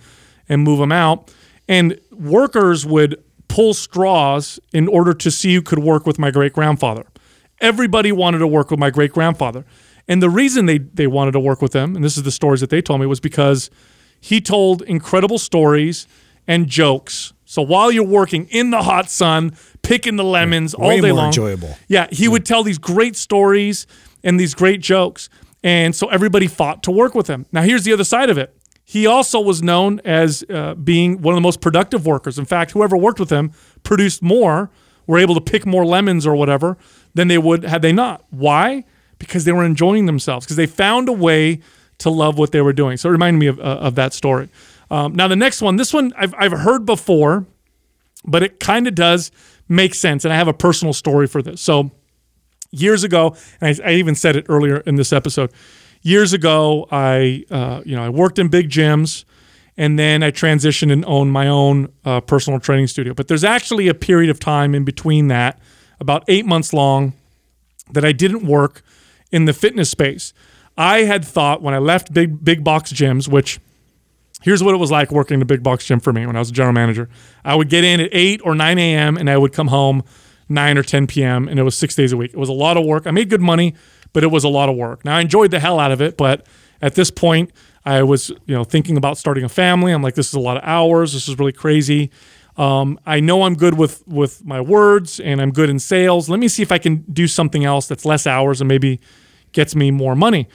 and move them out. And workers would pull straws in order to see who could work with my great grandfather. Everybody wanted to work with my great grandfather. And the reason they, they wanted to work with him, and this is the stories that they told me, was because he told incredible stories and jokes. So while you're working in the hot sun, picking the lemons all day more long, enjoyable. yeah, he would tell these great stories and these great jokes. And so everybody fought to work with him. Now, here's the other side of it. He also was known as uh, being one of the most productive workers. In fact, whoever worked with him produced more, were able to pick more lemons or whatever than they would had they not. Why? Because they were enjoying themselves, because they found a way to love what they were doing. So it reminded me of, uh, of that story. Um, now, the next one, this one I've, I've heard before, but it kind of does make sense. And I have a personal story for this. So, years ago, and I, I even said it earlier in this episode. Years ago, I uh, you know I worked in big gyms, and then I transitioned and owned my own uh, personal training studio. But there's actually a period of time in between that, about eight months long, that I didn't work in the fitness space. I had thought when I left big big box gyms, which here's what it was like working in a big box gym for me when I was a general manager. I would get in at 8 or 9 a.m. and I would come home 9 or 10 p.m. and it was six days a week. It was a lot of work. I made good money, but it was a lot of work. Now I enjoyed the hell out of it, but at this point I was, you know, thinking about starting a family. I'm like, this is a lot of hours. This is really crazy. Um, I know I'm good with with my words and I'm good in sales. Let me see if I can do something else that's less hours and maybe gets me more money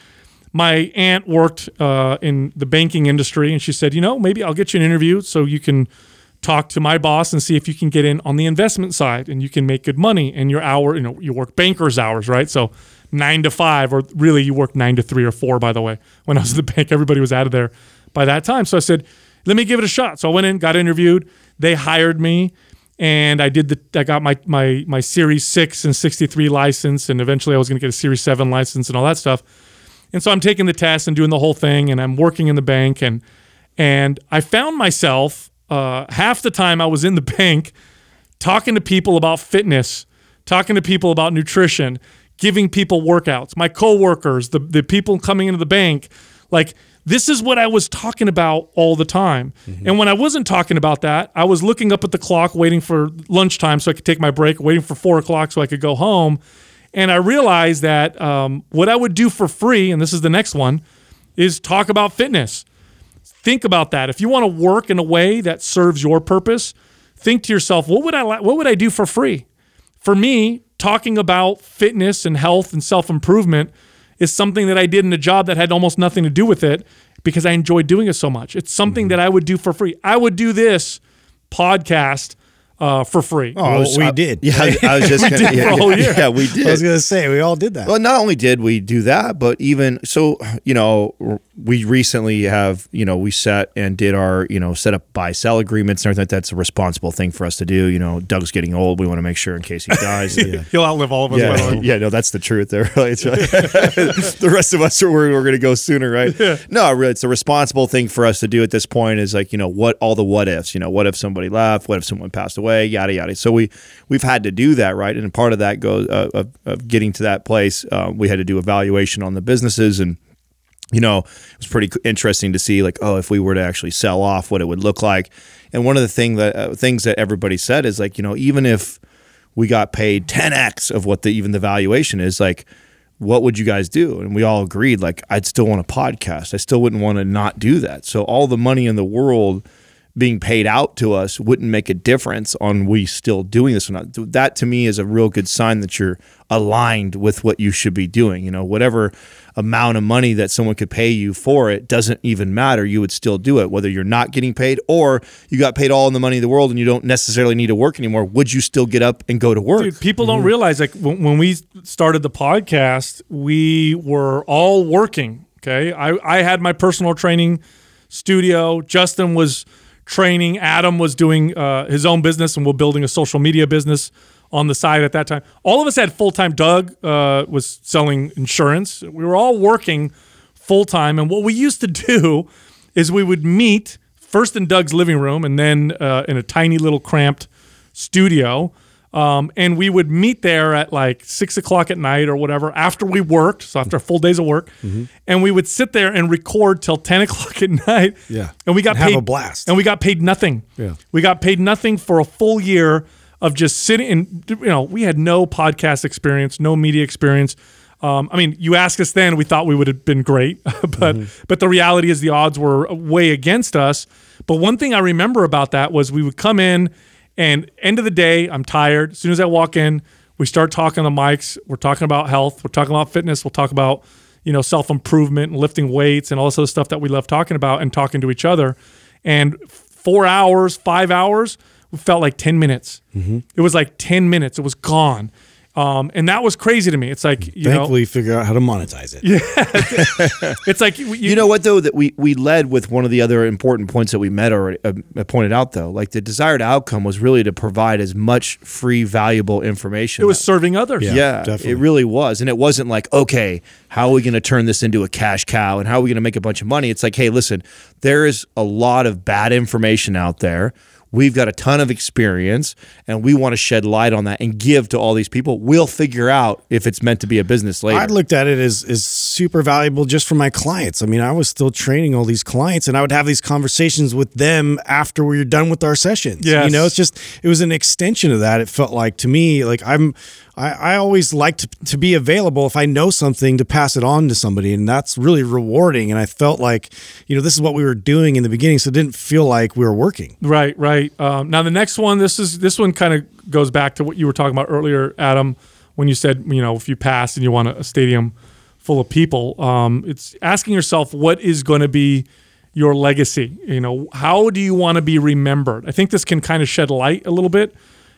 my aunt worked uh, in the banking industry, and she said, you know, maybe I'll get you an interview so you can talk to my boss and see if you can get in on the investment side and you can make good money. And your hour, you know, you work banker's hours, right? So nine to five, or really you work nine to three or four. By the way, when I was at the bank, everybody was out of there by that time. So I said, let me give it a shot. So I went in, got interviewed. They hired me and I did the I got my my my Series 6 and 63 license and eventually I was going to get a Series 7 license and all that stuff. And so I'm taking the test and doing the whole thing, and I'm working in the bank, and and I found myself uh, half the time I was in the bank talking to people about fitness, talking to people about nutrition, giving people workouts, my coworkers, the, the people coming into the bank. Like, this is what I was talking about all the time. And when I wasn't talking about that, I was looking up at the clock, waiting for lunchtime so I could take my break, waiting for four o'clock so I could go home. And I realized that um, what I would do for free, and this is the next one, is talk about fitness. Think about that. If you want to work in a way that serves your purpose, think to yourself, what would I what would I do for free? For me, talking about fitness and health and self-improvement is something that I did in a job that had almost nothing to do with it because I enjoyed doing it so much. It's something that I would do for free. I would do this podcast uh, for free. Oh, we did. Yeah, I, I was just gonna, did yeah, for a whole yeah, year. yeah, we did. I was gonna say we all did that. Well, not only did we do that, but even so, you know, we recently have, you know, we set and did our, you know, set up buy sell agreements and everything. That's a responsible thing for us to do. You know, Doug's getting old. We want to make sure in case he dies. yeah. He'll outlive all of us. by the. Yeah, yeah, no, that's the truth there. Right? It's the rest of us are we're, we're going to go sooner, right? No, really, it's a responsible thing for us to do at this point. Is like you know what all the what ifs. You know, what if somebody left? What if someone passed away? Yada yada. So we we've had to do that, right? And part of that goes uh, of, of getting to that place. Uh, we had to do evaluation on the businesses and you know, it was pretty interesting to see like, oh, if we were to actually sell off, what it would look like. And one of the thing that uh, things that everybody said is like, you know, even if we got paid 10x of what the even the valuation is, like, what would you guys do? And we all agreed, like, I'd still want a podcast. I still wouldn't want to not do that. So all the money in the world being paid out to us wouldn't make a difference on we still doing this or not. That to me is a real good sign that you're aligned with what you should be doing. You know, whatever amount of money that someone could pay you for it doesn't even matter. You would still do it, whether you're not getting paid or you got paid all in the money in the world and you don't necessarily need to work anymore. Would you still get up and go to work? Dude, people don't mm-hmm. realize like when, when we started the podcast, we were all working. Okay, I I had my personal training studio. Justin was training. Adam was doing uh, his own business, and we're building a social media business on the side at that time. All of us had full time. Doug uh, was selling insurance. We were all working full time, and what we used to do is we would meet first in Doug's living room, and then uh, in a tiny little cramped studio. Um, and we would meet there at like six o'clock at night or whatever after we worked, so after full days of work, and we would sit there and record till ten o'clock at night. Yeah. and we got And have paid a blast. and we got paid nothing. Yeah. we got paid nothing for a full year of just sitting. And you know, we had no podcast experience, no media experience. Um, I mean, you ask us then, we thought we would have been great, but but the reality is the odds were way against us. But one thing I remember about that was we would come in, and end of the day, I'm tired. As soon as I walk in, we start talking on the mics. We're talking about health. We're talking about fitness. We'll talk about you know self improvement and lifting weights and all this other stuff that we love talking about and talking to each other. And four hours, five hours, felt like ten minutes. Mm-hmm. It was like ten minutes. It was gone. Um, and that was crazy to me. It's like you know, Thankfully, figure out how to monetize it. Yeah, it's like you, You know what though that we we led with one of the other important points that we met already uh, pointed out though like the desired outcome was really to provide as much free valuable information it was that- serving others. Yeah. yeah, definitely. it really was. And it wasn't like, okay, how are we going to turn this into a cash cow and how are we going to make a bunch of money? It's like, hey, listen, there is a lot of bad information out there. We've got a ton of experience and we want to shed light on that and give to all these people. We'll figure out if it's meant to be a business later. I looked at it as, as super valuable just for my clients. I mean, I was still training all these clients and I would have these conversations with them after we were done with our sessions. Yes. You know, it's just, it was an extension of that. It felt like to me, like I'm, I, I always like to, to be available if I know something to pass it on to somebody. And that's really rewarding. And I felt like, you know, this is what we were doing in the beginning. So it didn't feel like we were working. Right, right. Um, now the next one, this is this one kind of goes back to what you were talking about earlier, Adam, when you said you know if you pass and you want a, stadium full of people. Um, it's asking yourself what is going to be your legacy. You know, how do you want to be remembered? I think this can kind of shed light a little bit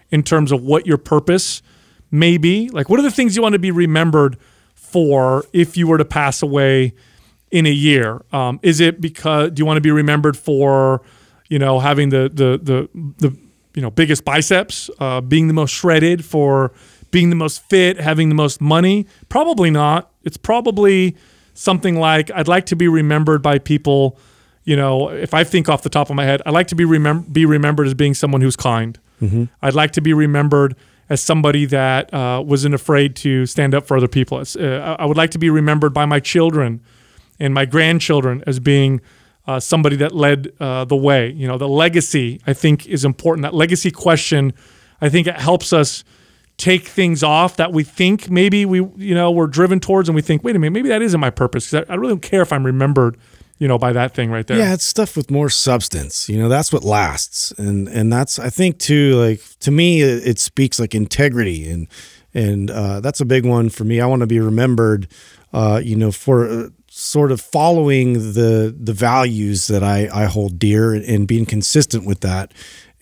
in terms of what your purpose may be. Like, what are the things you want to be remembered for if you were to pass away in a year? Um, is it because do you want to be remembered for, you know, having the the the the you know biggest biceps, uh, being the most shredded, for being the most fit, having the most money? Probably not. It's probably something like I'd like to be remembered by people, you know, if I think off the top of my head, I like to be remem- be remembered as being someone who's kind. I'd like to be remembered as somebody that uh, wasn't afraid to stand up for other people. Uh, I would like to be remembered by my children and my grandchildren as being uh, somebody that led uh, the way. You know, the legacy I think is important. That legacy question, I think it helps us take things off that we think maybe we you know we're driven towards, and we think, wait a minute, maybe that isn't my purpose. I, I really don't care if I'm remembered, you know, by that thing right there. Yeah, it's stuff with more substance. You know, that's what lasts, and and that's I think too. Like to me, it, it speaks like integrity, and and uh, that's a big one for me. I want to be remembered, uh, you know, for uh, sort of following the the values that I I hold dear and, and being consistent with that.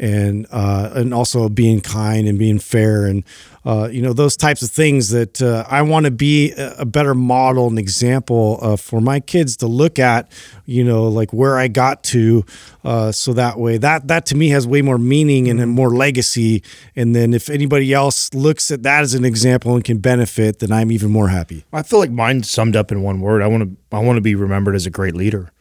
And uh, and also being kind and being fair and uh, you know those types of things that uh, I want to be a better model and example uh, for my kids to look at, you know, like where I got to, uh, so that way that that to me has way more meaning and more legacy. And then if anybody else looks at that as an example and can benefit, then I'm even more happy. I feel like mine summed up in one word. I want to I want to be remembered as a great leader.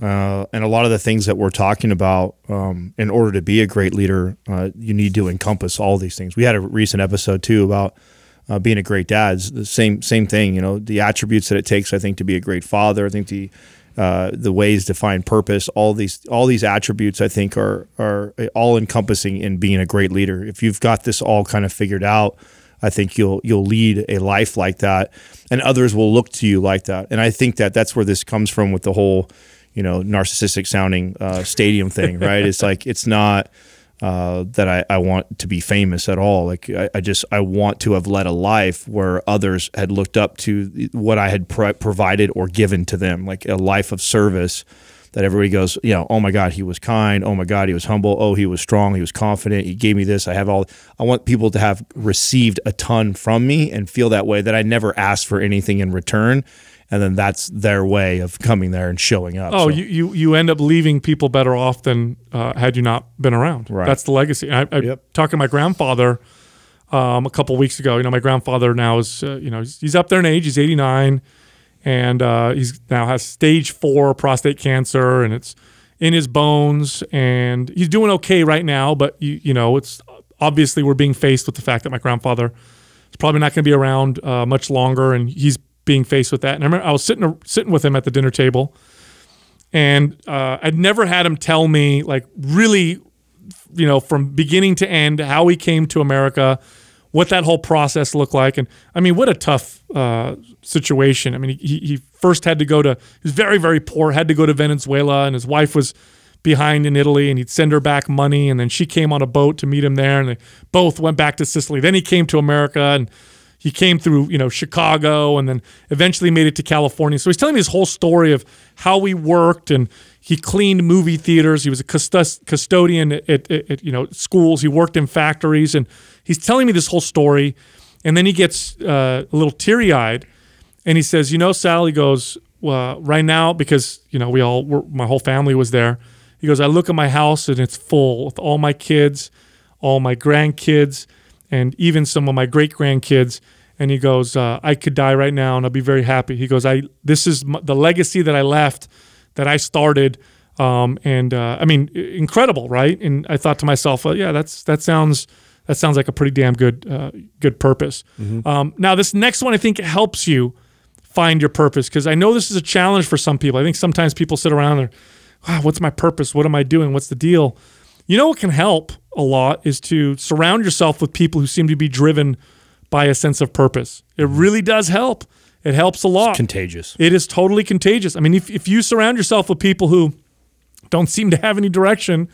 Uh, and a lot of the things that we're talking about, um, in order to be a great leader, uh, you need to encompass all these things. We had a recent episode too about uh, being a great dad. It's the same same thing. You know, the attributes that it takes, I think, to be a great father. I think the uh, the ways to find purpose, all these all these attributes, I think, are are all encompassing in being a great leader. If you've got this all kind of figured out, I think you'll you'll lead a life like that, and others will look to you like that. And I think that that's where this comes from with the whole, you know, narcissistic sounding uh, stadium thing, right? it's like it's not uh, that I, I want to be famous at all. Like I, I just I want to have led a life where others had looked up to what I had pro- provided or given to them, like a life of service. That everybody goes, you know, oh my God, he was kind. Oh my God, he was humble. Oh, he was strong. He was confident. He gave me this. I have all. I want people to have received a ton from me and feel that way. That I never asked for anything in return, and then that's their way of coming there and showing up. Oh, So- you, you you end up leaving people better off than uh, had you not been around. Right. That's the legacy. I, I Yep. talked to my grandfather um, a couple weeks ago. You know, my grandfather now is uh, you know he's, he's up there in age. He's 89, and uh, he's now has stage four prostate cancer, and it's in his bones, and he's doing okay right now. But you you know, it's obviously we're being faced with the fact that my grandfather is probably not going to be around uh, much longer, and he's being faced with that. And I remember I was sitting sitting with him at the dinner table and uh, I'd never had him tell me like really, you know, from beginning to end how he came to America, what that whole process looked like, and I mean, what a tough uh, situation. I mean, he, he first had to go to he was very very poor, had to go to Venezuela, and his wife was behind in Italy, and he'd send her back money, and then she came on a boat to meet him there, and they both went back to Sicily. Then he came to America and he came through you know chicago and then eventually made it to california. So he's telling me his whole story of how he worked and he cleaned movie theaters. He was a custodian at, at, at, you know schools. He worked in factories and he's telling me this whole story. And then he gets uh, a little teary-eyed and he says you know Sally goes well, right now because you know we all were, my whole family was there. He goes i look at my house and it's full with all my kids all my grandkids and even some of my great grandkids. And he goes, uh, I could die right now and I'll be very happy. He goes, I this is m- the legacy that I left, that I started. Um, and uh, I mean, incredible, right? And I thought to myself, well, yeah, that's that sounds that sounds like a pretty damn good uh, good purpose. Um, now, this next one I think helps you find your purpose because I know this is a challenge for some people. I think sometimes people sit around and, wow, what's my purpose? What am I doing? What's the deal? You know what can help a lot is to surround yourself with people who seem to be driven by a sense of purpose. It really does help. It helps a lot. contagious. It is totally contagious. I mean, if, if you surround yourself with people who don't seem to have any direction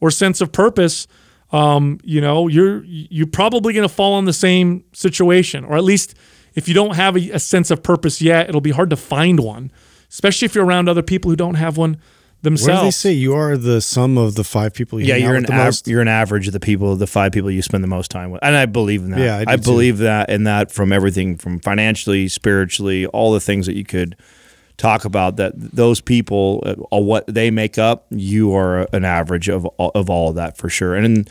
or sense of purpose, um, you know, you're you're probably going to fall in the same situation, or at least if you don't have a, a sense of purpose yet, it'll be hard to find one, especially if you're around other people who don't have one What do they say? You are the sum of the five people you yeah, you're an av- you're an average of the people, the five people you spend the most time with, and I believe in that. Yeah, I do too. believe that in that from everything from financially, spiritually, all the things that you could talk about. That those people, uh, what they make up, you are an average of all- of all of that for sure. And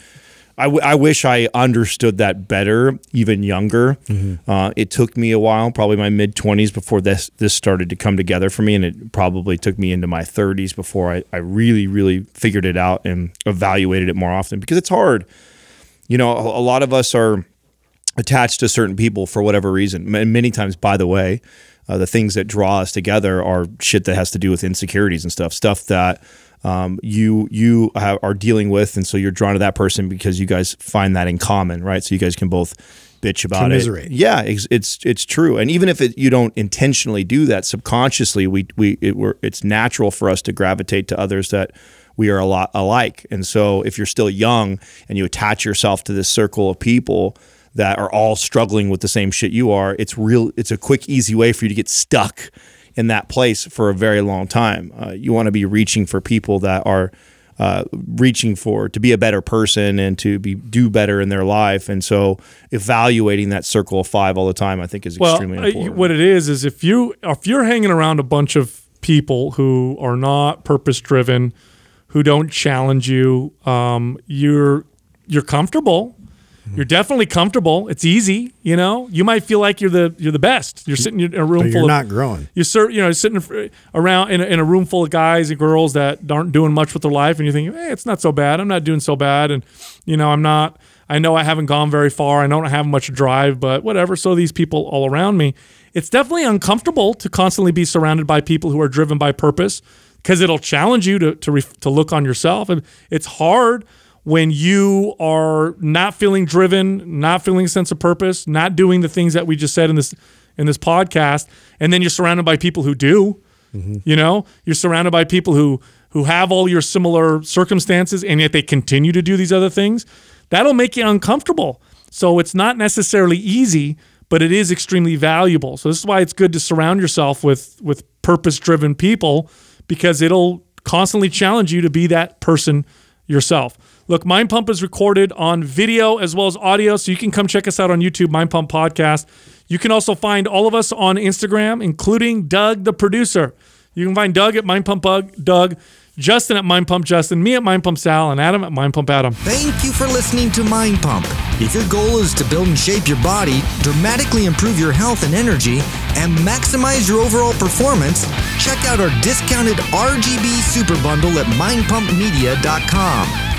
I, w- I wish I understood that better even younger. Uh, it took me a while, probably my mid 20s, before this this started to come together for me. And it probably took me into my 30s before I, I really, really figured it out and evaluated it more often because it's hard. You know, a, a lot of us are attached to certain people for whatever reason. And many times, by the way, uh, the things that draw us together are shit that has to do with insecurities and stuff, stuff that um, you you have, are dealing with, and so you're drawn to that person because you guys find that in common, right? So you guys can both bitch about it. Yeah, it's, it's it's true, and even if it, you don't intentionally do that, subconsciously, we we it, we're, it's natural for us to gravitate to others that we are a lot alike. And so if you're still young and you attach yourself to this circle of people that are all struggling with the same shit you are, it's real it's a quick easy way for you to get stuck in that place for a very long time. Uh, you want to be reaching for people that are uh, reaching for to be a better person and to be do better in their life. And so evaluating that circle of five all the time, I think is well, extremely uh, important. what it is is if you if you're hanging around a bunch of people who are not purpose driven, who don't challenge you, um, you're you're comfortable. You're definitely comfortable. It's easy, you know. You might feel like you're the you're the best. You're sitting in a room But full you're of not growing. you're ser- you know sitting around in a, in a room full of guys and girls that aren't doing much with their life, and you're thinking, hey, it's not so bad. I'm not doing so bad, and you know, I'm not. I know I haven't gone very far. I don't have much drive, but whatever. So these people all around me, it's definitely uncomfortable to constantly be surrounded by people who are driven by purpose because it'll challenge you to to, ref- to look on yourself, and it's hard when you are not feeling driven, not feeling a sense of purpose, not doing the things that we just said in this in this podcast, and then you're surrounded by people who do. Mm-hmm. You know, you're surrounded by people who who have all your similar circumstances, and yet they continue to do these other things. That'll make you uncomfortable. So it's not necessarily easy, but it is extremely valuable. So this is why it's good to surround yourself with with purpose driven people because it'll constantly challenge you to be that person yourself. Look, Mind Pump is recorded on video as well as audio, so you can come check us out on YouTube, Mind Pump Podcast. You can also find all of us on Instagram, including Doug, the producer. You can find Doug at Mind Pump Doug, Justin at Mind Pump Justin, me at Mind Pump Sal, and Adam at Mind Pump Adam. Thank you for listening to Mind Pump. If your goal is to build and shape your body, dramatically improve your health and energy, and maximize your overall performance, check out our discounted RGB Super Bundle at mindpumpmedia.com.